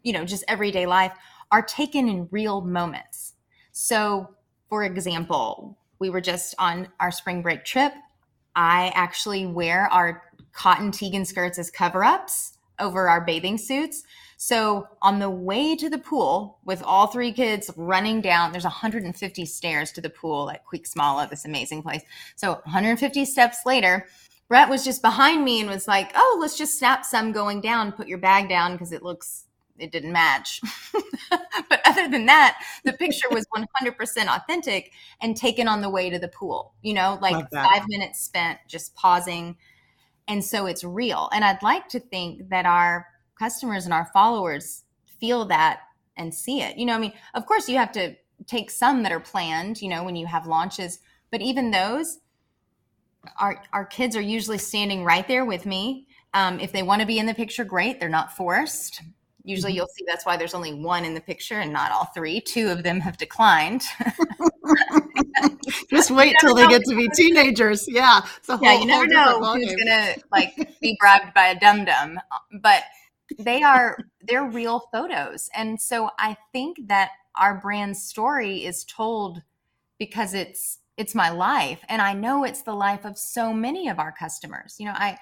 you know just everyday life are taken in real moments. So for example we were just on our spring break trip I actually wear our cotton Tegan skirts as cover ups over our bathing suits. So on the way to the pool with all three kids running down, there's 150 stairs to the pool at Cuixmala, this amazing place. So 150 steps later, Brett was just behind me and was like, "Oh, let's just snap some going down. Put your bag down because it looks it didn't match." <laughs> but other than that, the picture was 100% authentic and taken on the way to the pool. You know, like five minutes spent just pausing, and so it's real. And I'd like to think that our customers and our followers feel that and see it. You know, I mean, of course, you have to take some that are planned. You know, when you have launches, but even those our our kids are usually standing right there with me. Um, if they want to be in the picture, great. They're not forced. Usually, mm-hmm. you'll see that's why there's only one in the picture and not all three. Two of them have declined. <laughs> Just wait till they get to be teenagers. Yeah, whole, yeah. You never know who's gonna like <laughs> be grabbed by a dum dum, but they are they're real photos, and so I think that our brand story is told because it's it's my life and i know it's the life of so many of our customers you know i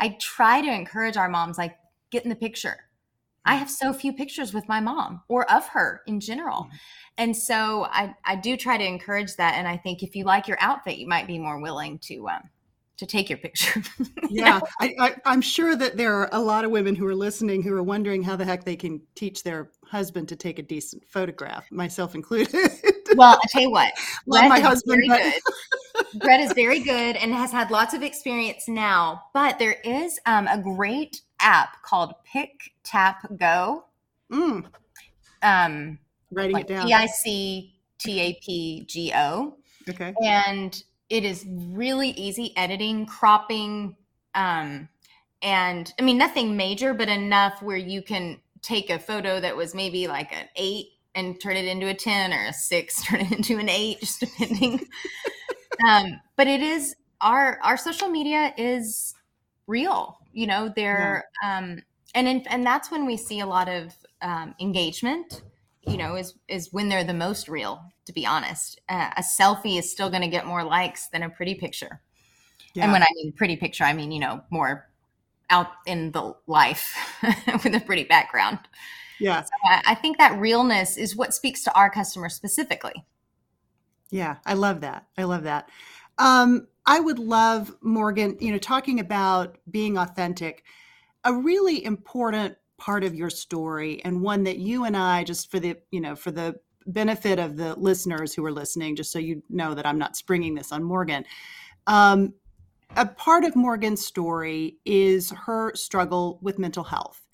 i try to encourage our moms like get in the picture i have so few pictures with my mom or of her in general mm-hmm. and so i i do try to encourage that and i think if you like your outfit you might be more willing to um to take your picture. <laughs> yeah, I, I, am sure that there are a lot of women who are listening who are wondering how the heck they can teach their husband to take a decent photograph, myself included. well, I tell you what, <laughs> love my husband. But... Brett is very good and has had lots of experience now. But there is um, a great app called Pick Tap Go. Mm. Um, Writing like it down. P I C T A P G O. Okay. And it is really easy editing, cropping, um, and I mean nothing major, but enough where you can take a photo that was maybe like an eight and turn it into a 10 or a six, <laughs> turn it into an eight, just depending. <laughs> um, but it is our, our social media is real, you know, they're, yeah. um, and, in, and that's when we see a lot of, um, engagement, you know, is, is when they're the most real, to be honest. Uh, a selfie is still going to get more likes than a pretty picture. Yeah. And when I mean pretty picture, I mean, you know, more out in the life <laughs> with a pretty background. Yeah. So I, I think that realness is what speaks to our customer specifically. Yeah, I love that. I love that. Um, I would love Morgan, you know, talking about being authentic, a really important part of your story and one that you and I just for the, you know, for the benefit of the listeners who are listening, just so you know that I'm not springing this on Morgan. Um, a part of Morgan's story is her struggle with mental health.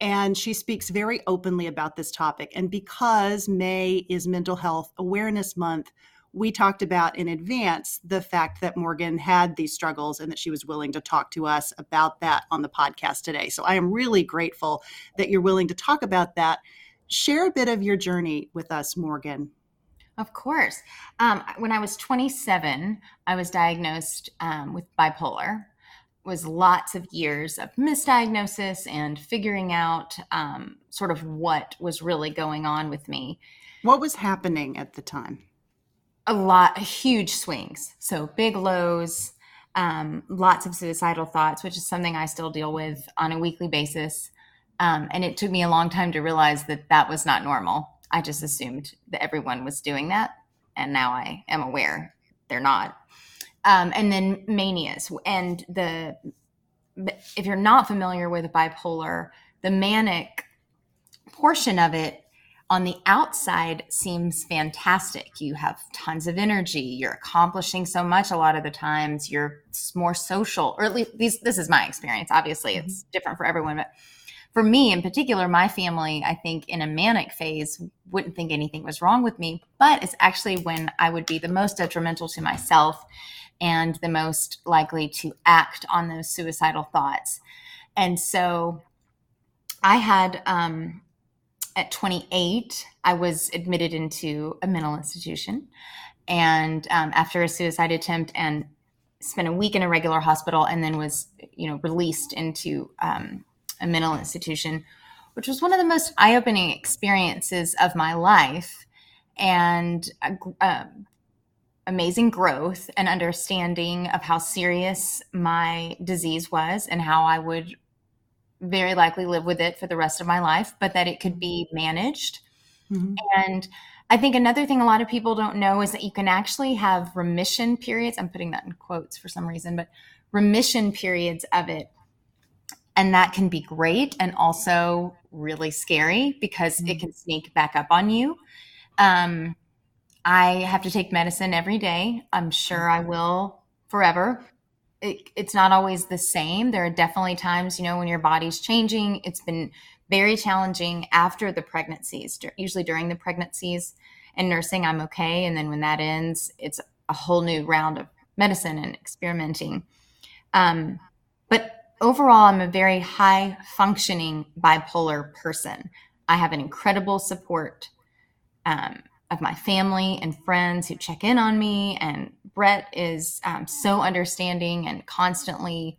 And she speaks very openly about this topic. And because May is Mental Health Awareness Month, we talked about in advance the fact that Morgan had these struggles and that she was willing to talk to us about that on the podcast today. So I am really grateful that you're willing to talk about that. Share a bit of your journey with us, Morgan. Of course. Um, when I was 27, I was diagnosed um, with bipolar. It was lots of years of misdiagnosis and figuring out um, sort of what was really going on with me. What was happening at the time? A lot, huge swings. So big lows, um, lots of suicidal thoughts, which is something I still deal with on a weekly basis. Um, and it took me a long time to realize that that was not normal I just assumed that everyone was doing that. And now I am aware they're not. Um, and then manias. And the, if you're not familiar with bipolar, the manic portion of it on the outside seems fantastic. You have tons of energy. You're accomplishing so much a lot of the times. You're more social, or at least these, this is my experience. Obviously, it's mm-hmm. different for everyone, but for me in particular, my family, I think in a manic phase wouldn't think anything was wrong with me, but it's actually when I would be the most detrimental to myself and the most likely to act on those suicidal thoughts. And so I had, um, at 28, I was admitted into a mental institution. And um, after a suicide attempt, and spent a week in a regular hospital, and then was, you know, released into um, a mental institution, which was one of the most eye opening experiences of my life and uh, amazing growth and understanding of how serious my disease was and how I would very likely live with it for the rest of my life, but that it could be managed. Mm-hmm. And I think another thing a lot of people don't know is that you can actually have remission periods. I'm putting that in quotes for some reason, but remission periods of it. And that can be great and also really scary because mm-hmm. it can sneak back up on you. Um, I have to take medicine every day. I'm sure I will forever. It, it's not always the same. There are definitely times, you know, when your body's changing. It's been very challenging after the pregnancies, usually during the pregnancies and nursing, I'm okay. And then when that ends, it's a whole new round of medicine and experimenting. Um, but overall, I'm a very high functioning bipolar person. I have an incredible support um, of my family and friends who check in on me. And Brett is um, so understanding and constantly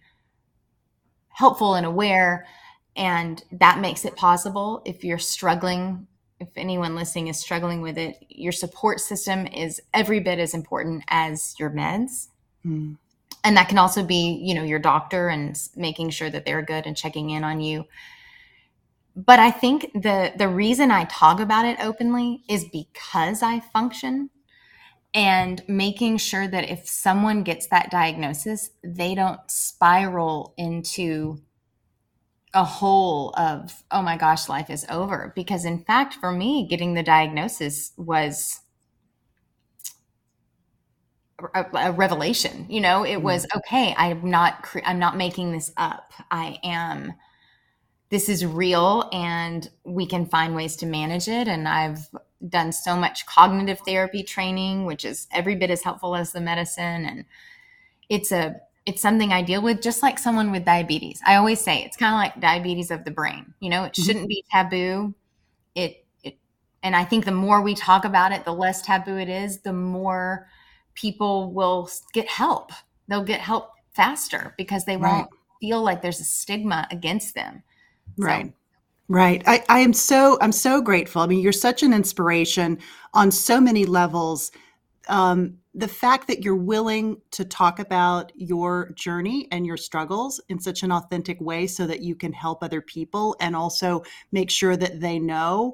helpful and aware and that makes it possible if you're struggling if anyone listening is struggling with it your support system is every bit as important as your meds mm. and that can also be you know your doctor and making sure that they're good and checking in on you but i think the the reason i talk about it openly is because i function and making sure that if someone gets that diagnosis they don't spiral into a hole of oh my gosh life is over. Because in fact for me getting the diagnosis was a, a revelation you know? It was mm-hmm. okay i'm not cre- i'm not making this up. I am this is real and we can find ways to manage it and i've done so much cognitive therapy training which is every bit as helpful as the medicine and it's a it's something I deal with just like someone with diabetes. I always say it's kind of like diabetes of the brain. You know, it mm-hmm. shouldn't be taboo. It, it, and I think the more we talk about it, the less taboo it is, the more people will get help. They'll get help faster because they right. won't feel like there's a stigma against them. Right. So, Right. I, I am so I'm so grateful. I mean, you're such an inspiration on so many levels. Um, the fact that you're willing to talk about your journey and your struggles in such an authentic way so that you can help other people and also make sure that they know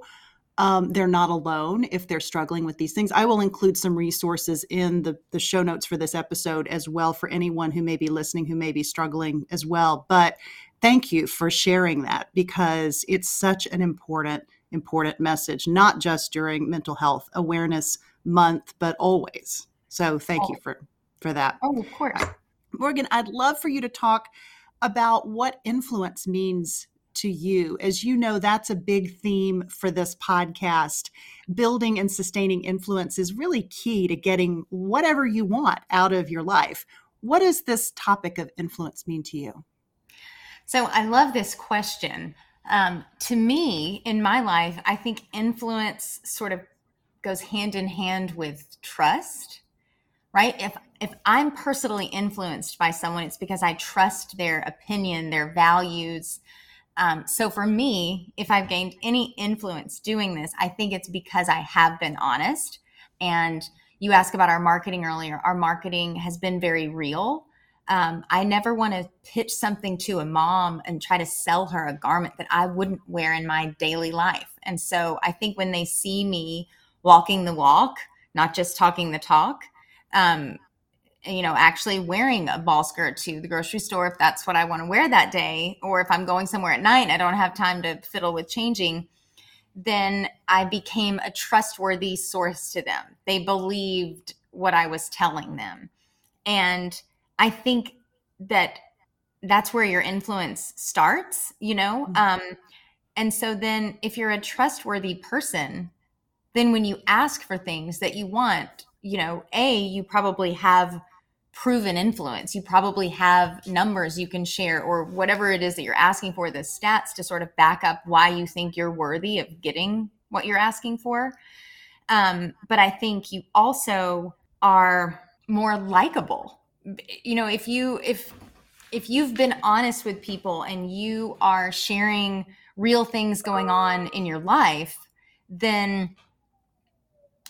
um, they're not alone if they're struggling with these things. I will include some resources in the, the show notes for this episode as well for anyone who may be listening who may be struggling as well. But thank you for sharing that because it's such an important, important message, not just during mental health awareness month, but always. So thank oh. you for for that. Oh, of course. Morgan, I'd love for you to talk about what influence means to you. As you know, that's a big theme for this podcast. Building and sustaining influence is really key to getting whatever you want out of your life. What does this topic of influence mean to you? So I love this question. Um, to me, in my life, I think influence sort of goes hand in hand with trust right? If if i'm personally influenced by someone it's because i trust their opinion their values. Um, so for me if i've gained any influence doing this i think it's because i have been honest. And you asked about our marketing earlier. Our marketing has been very real um, i never want to pitch something to a mom and try to sell her a garment that i wouldn't wear in my daily life and so i think when they see me walking the walk not just talking the talk um, you know, actually wearing a ball skirt to the grocery store if that's what I want to wear that day, or if I'm going somewhere at night and I don't have time to fiddle with changing, then I became a trustworthy source to them. They believed what I was telling them. And I think that that's where your influence starts, you know? Mm-hmm. Um, and so then if you're a trustworthy person, then when you ask for things that you want, you know, A, you probably have proven influence. You probably have numbers you can share or whatever it is that you're asking for, the stats to sort of back up why you think you're worthy of getting what you're asking for. Um, but I think you also are more likable. You know, if you if if you've been honest with people and you are sharing real things going on in your life, then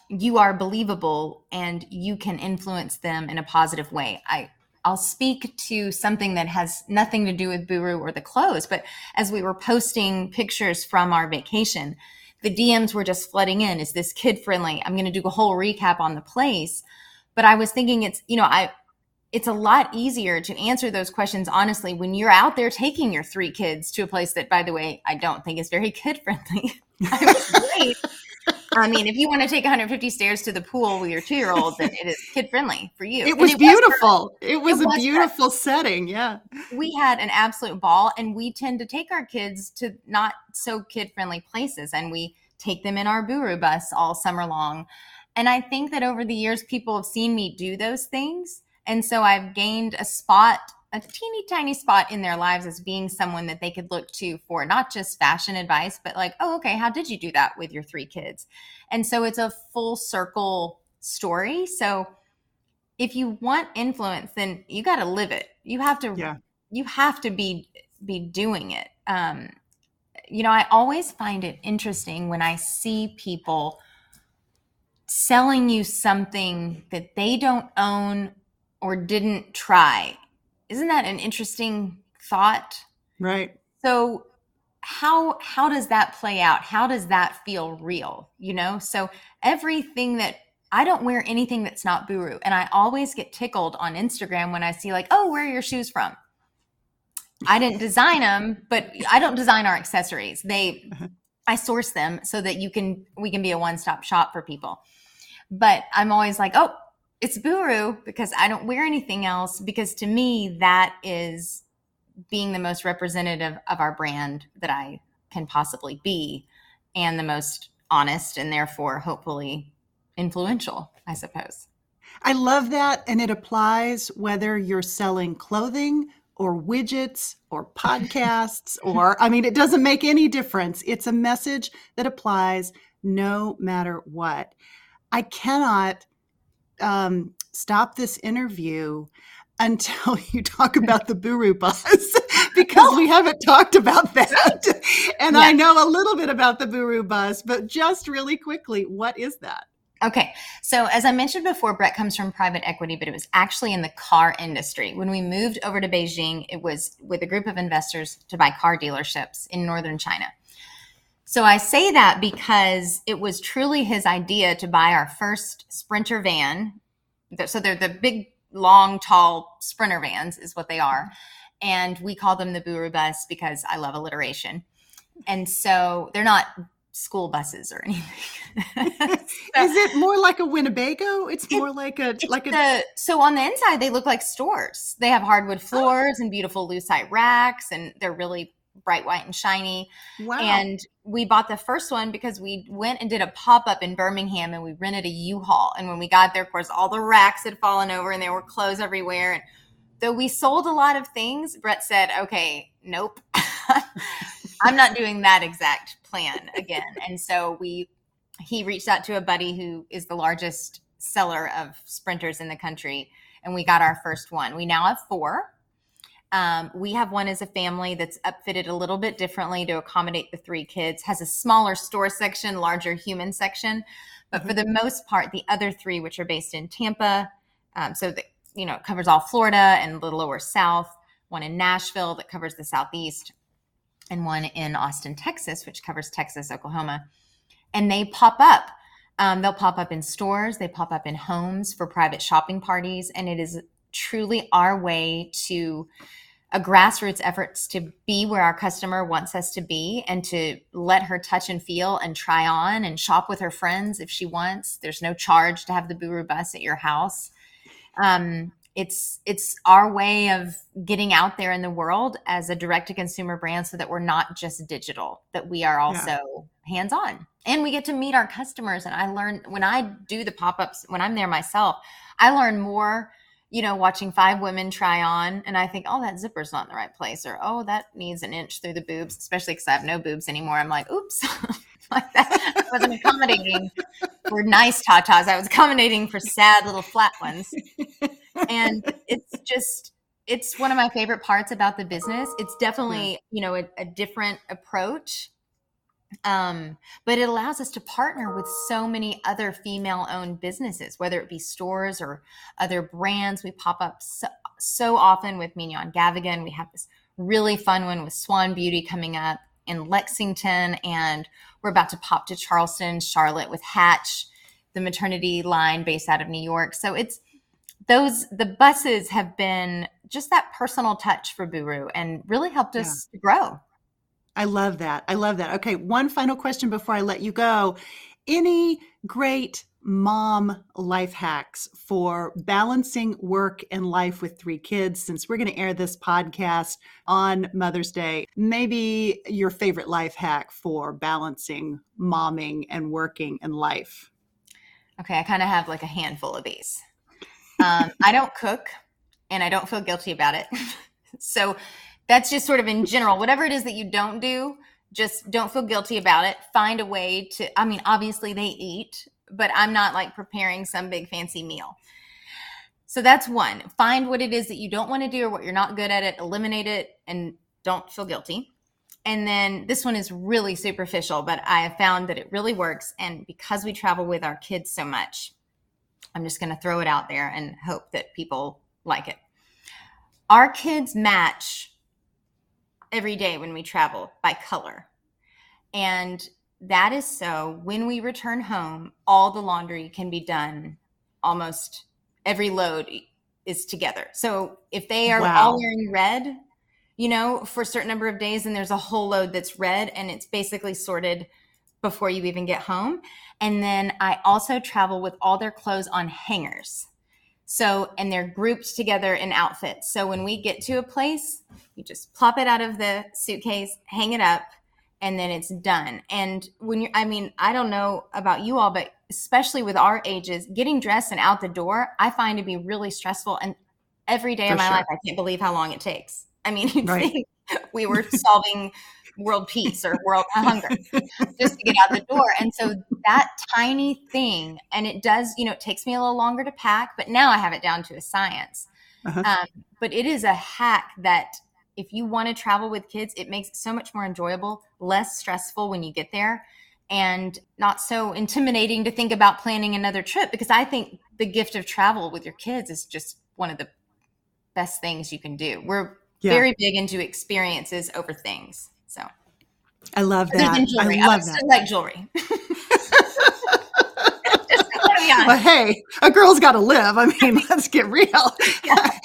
you are believable and you can influence them in a positive way. I I'll speak to something that has nothing to do with Buru or the clothes. But as we were posting pictures from our vacation, the DMs were just flooding in. Is this kid friendly? I'm going to do a whole recap on the place. But I was thinking it's, you know, I, it's a lot easier to answer those questions honestly when you're out there taking your three kids to a place that, by the way, I don't think is very kid friendly. <laughs> I mean, if you want to take 150 stairs to the pool with your two year old, then it is kid friendly for you. It was it beautiful. Was it was it a was beautiful setting. Yeah. We had an absolute ball, and we tend to take our kids to not so kid friendly places, and we take them in our Buru bus all summer long. And I think that over the years, people have seen me do those things. And so I've gained a spot a teeny tiny spot in their lives as being someone that they could look to for not just fashion advice, but like, oh, okay, how did you do that with your three kids? And so it's a full circle story. So if you want influence, then you got to live it. You have to, yeah. you have to be, be doing it. Um, you know, I always find it interesting when I see people selling you something that they don't own or didn't try isn't that an interesting thought? Right. So how how does that play out? How does that feel real? You know? So everything that I don't wear anything that's not Buru. And I always get tickled on Instagram when I see like, oh, where are your shoes from? I didn't design them, but I don't design our accessories. They uh-huh. I source them so that you can we can be a one-stop shop for people. But I'm always like, oh, it's Buru because I don't wear anything else because to me that is being the most representative of our brand that I can possibly be and the most honest and therefore hopefully influential, I suppose. I love that and it applies whether you're selling clothing or widgets or podcasts <laughs> or I mean it doesn't make any difference. It's a message that applies no matter what. I cannot um, stop this interview until <laughs> you talk about the Buru bus <laughs> because we <laughs> haven't talked about that. And I know a little bit about the Buru bus, but just really quickly, what is that? Okay. So, as I mentioned before, Brett comes from private equity, but it was actually in the car industry. When we moved over to Beijing, it was with a group of investors to buy car dealerships in northern China. So I say that because it was truly his idea to buy our first Sprinter van. So they're the big, long, tall Sprinter vans, is what they are. And we call them the Buru bus because I love alliteration. And so they're not school buses or anything. so, <laughs> is it more like a Winnebago? It's more it, like a like a. The, so on the inside, they look like stores. They have hardwood oh. floors oh. and beautiful lucite racks, and they're really bright white and shiny. Wow. And we bought the first one because we went and did a pop up in Birmingham and we rented a U-Haul. And when we got there, of course, all the racks had fallen over and there were clothes everywhere. And though we sold a lot of things, Brett said, okay, nope. <laughs> I'm not doing that exact plan again. And so we he reached out to a buddy who is the largest seller of sprinters in the country and we got our first one. We now have four um, we have one as a family that's upfitted a little bit differently to accommodate the three kids, has a smaller store section, larger human section. But mm-hmm. for the most part, the other three, which are based in Tampa, um, so that you know, it covers all Florida and the lower south, one in Nashville that covers the southeast, and one in Austin, Texas, which covers Texas, Oklahoma. And they pop up. Um, they'll pop up in stores, they pop up in homes for private shopping parties, and it is truly our way to a grassroots efforts to be where our customer wants us to be and to let her touch and feel and try on and shop with her friends if she wants. There's no charge to have the Buru bus at your house. Um, it's it's our way of getting out there in the world as a direct to consumer brand so that we're not just digital that we are also yeah. hands on and we get to meet our customers and i learn when i do the pop-ups when i'm there myself i learn more you know, watching five women try on, and I think, oh, that zipper's not in the right place, or oh, that needs an inch through the boobs, especially because I have no boobs anymore. I'm like, oops, <laughs> like that. I wasn't accommodating for nice tatas. I was accommodating for sad little flat ones. And it's just, it's one of my favorite parts about the business. It's definitely, you know, a, a different approach. Um, but it allows us to partner with so many other female owned businesses, whether it be stores or other brands. We pop up so, so often with Mignonne Gavigan. We have this really fun one with Swan Beauty coming up in Lexington, and we're about to pop to Charleston, Charlotte with Hatch, the maternity line based out of New York. So it's those the buses have been just that personal touch for Buru and really helped us yeah. grow. I love that. I love that. Okay, one final question before I let you go. Any great mom life hacks for balancing work and life with three kids since we're going to air this podcast on Mother's Day. Maybe your favorite life hack for balancing momming and working and life. Okay, I kind of have like a handful of these. Um, I don't cook and I don't feel guilty about it. <laughs> so that's just sort of in general, whatever it is that you don't do, just don't feel guilty about it. Find a way to, I mean, obviously they eat but I'm not like preparing some big fancy meal. So that's one. Find what it is that you don't want to do or what you're not good at it, eliminate it, and don't feel guilty. And then this one is really superficial, but I have found that it really works. And because we travel with our kids so much, I'm just going to throw it out there and hope that people like it. Our kids match every day when we travel by color. And that is so when we return home, all the laundry can be done almost every load is together. So if they are wow. all wearing red, you know, for a certain number of days, and there's a whole load that's red and it's basically sorted before you even get home. And then I also travel with all their clothes on hangers. So, and they're grouped together in outfits. So when we get to a place, you just plop it out of the suitcase, hang it up, and then it's done. And when you're, I mean, I don't know about you all, but especially with our ages, getting dressed and out the door, I find to be really stressful. And every day For of my sure. life, I can't believe how long it takes. I mean, <laughs> right. we were solving world peace or world <laughs> hunger just to get out the door. And so that tiny thing, and it does, you know, it takes me a little longer to pack, but now I have it down to a science. Uh-huh. Um, but it is a hack that if you want to travel with kids, it makes it so much more enjoyable, less stressful when you get there, and not so intimidating to think about planning another trip because I think the gift of travel with your kids is just one of the best things you can do. We're yeah. very big into experiences over things. So I love that. I love I that. Like jewelry. <laughs> well, hey, a girl's got to live. I mean, <laughs> let's get real. Yeah. <laughs>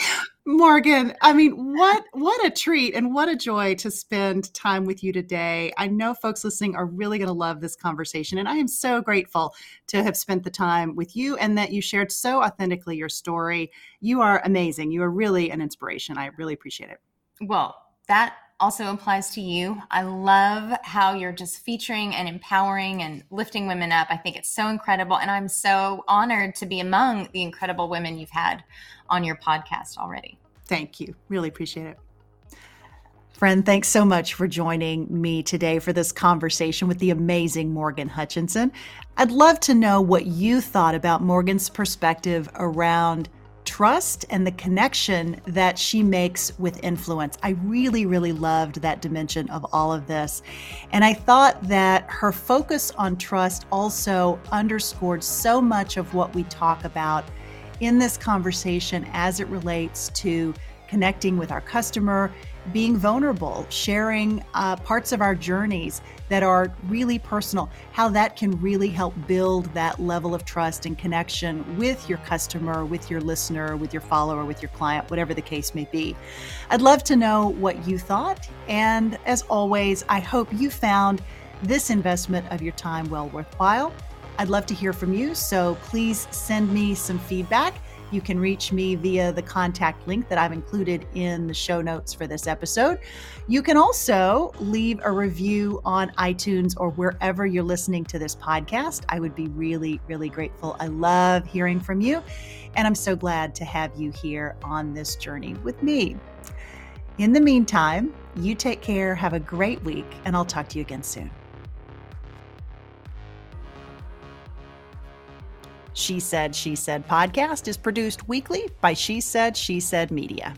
Morgan, I mean, what what a treat and what a joy to spend time with you today. I know folks listening are really going to love this conversation and I am so grateful to have spent the time with you and that you shared so authentically your story. You are amazing. You are really an inspiration. I really appreciate it. Well, that also applies to you. I love how you're just featuring and empowering and lifting women up. I think it's so incredible. And I'm so honored to be among the incredible women you've had on your podcast already. Thank you. Really appreciate it. Friend, thanks so much for joining me today for this conversation with the amazing Morgan Hutchinson. I'd love to know what you thought about Morgan's perspective around trust and the connection that she makes with influence. I really, really loved that dimension of all of this. And I thought that her focus on trust also underscored so much of what we talk about in this conversation as it relates to connecting with our customer, being vulnerable, sharing uh, parts of our journeys that are really personal, how that can really help build that level of trust and connection with your customer, with your listener, with your follower, with your client, whatever the case may be. I'd love to know what you thought. And as always, I hope you found this investment of your time well worthwhile. I'd love to hear from you, so please send me some feedback you can reach me via the contact link that I've included in the show notes for this episode. You can also leave a review on iTunes or wherever you're listening to this podcast. I would be really, really grateful. I love hearing from you, and I'm so glad to have you here on this journey with me. In the meantime, you take care, have a great week, and I'll talk to you again soon. She Said, She Said podcast is produced weekly by She Said, She Said Media.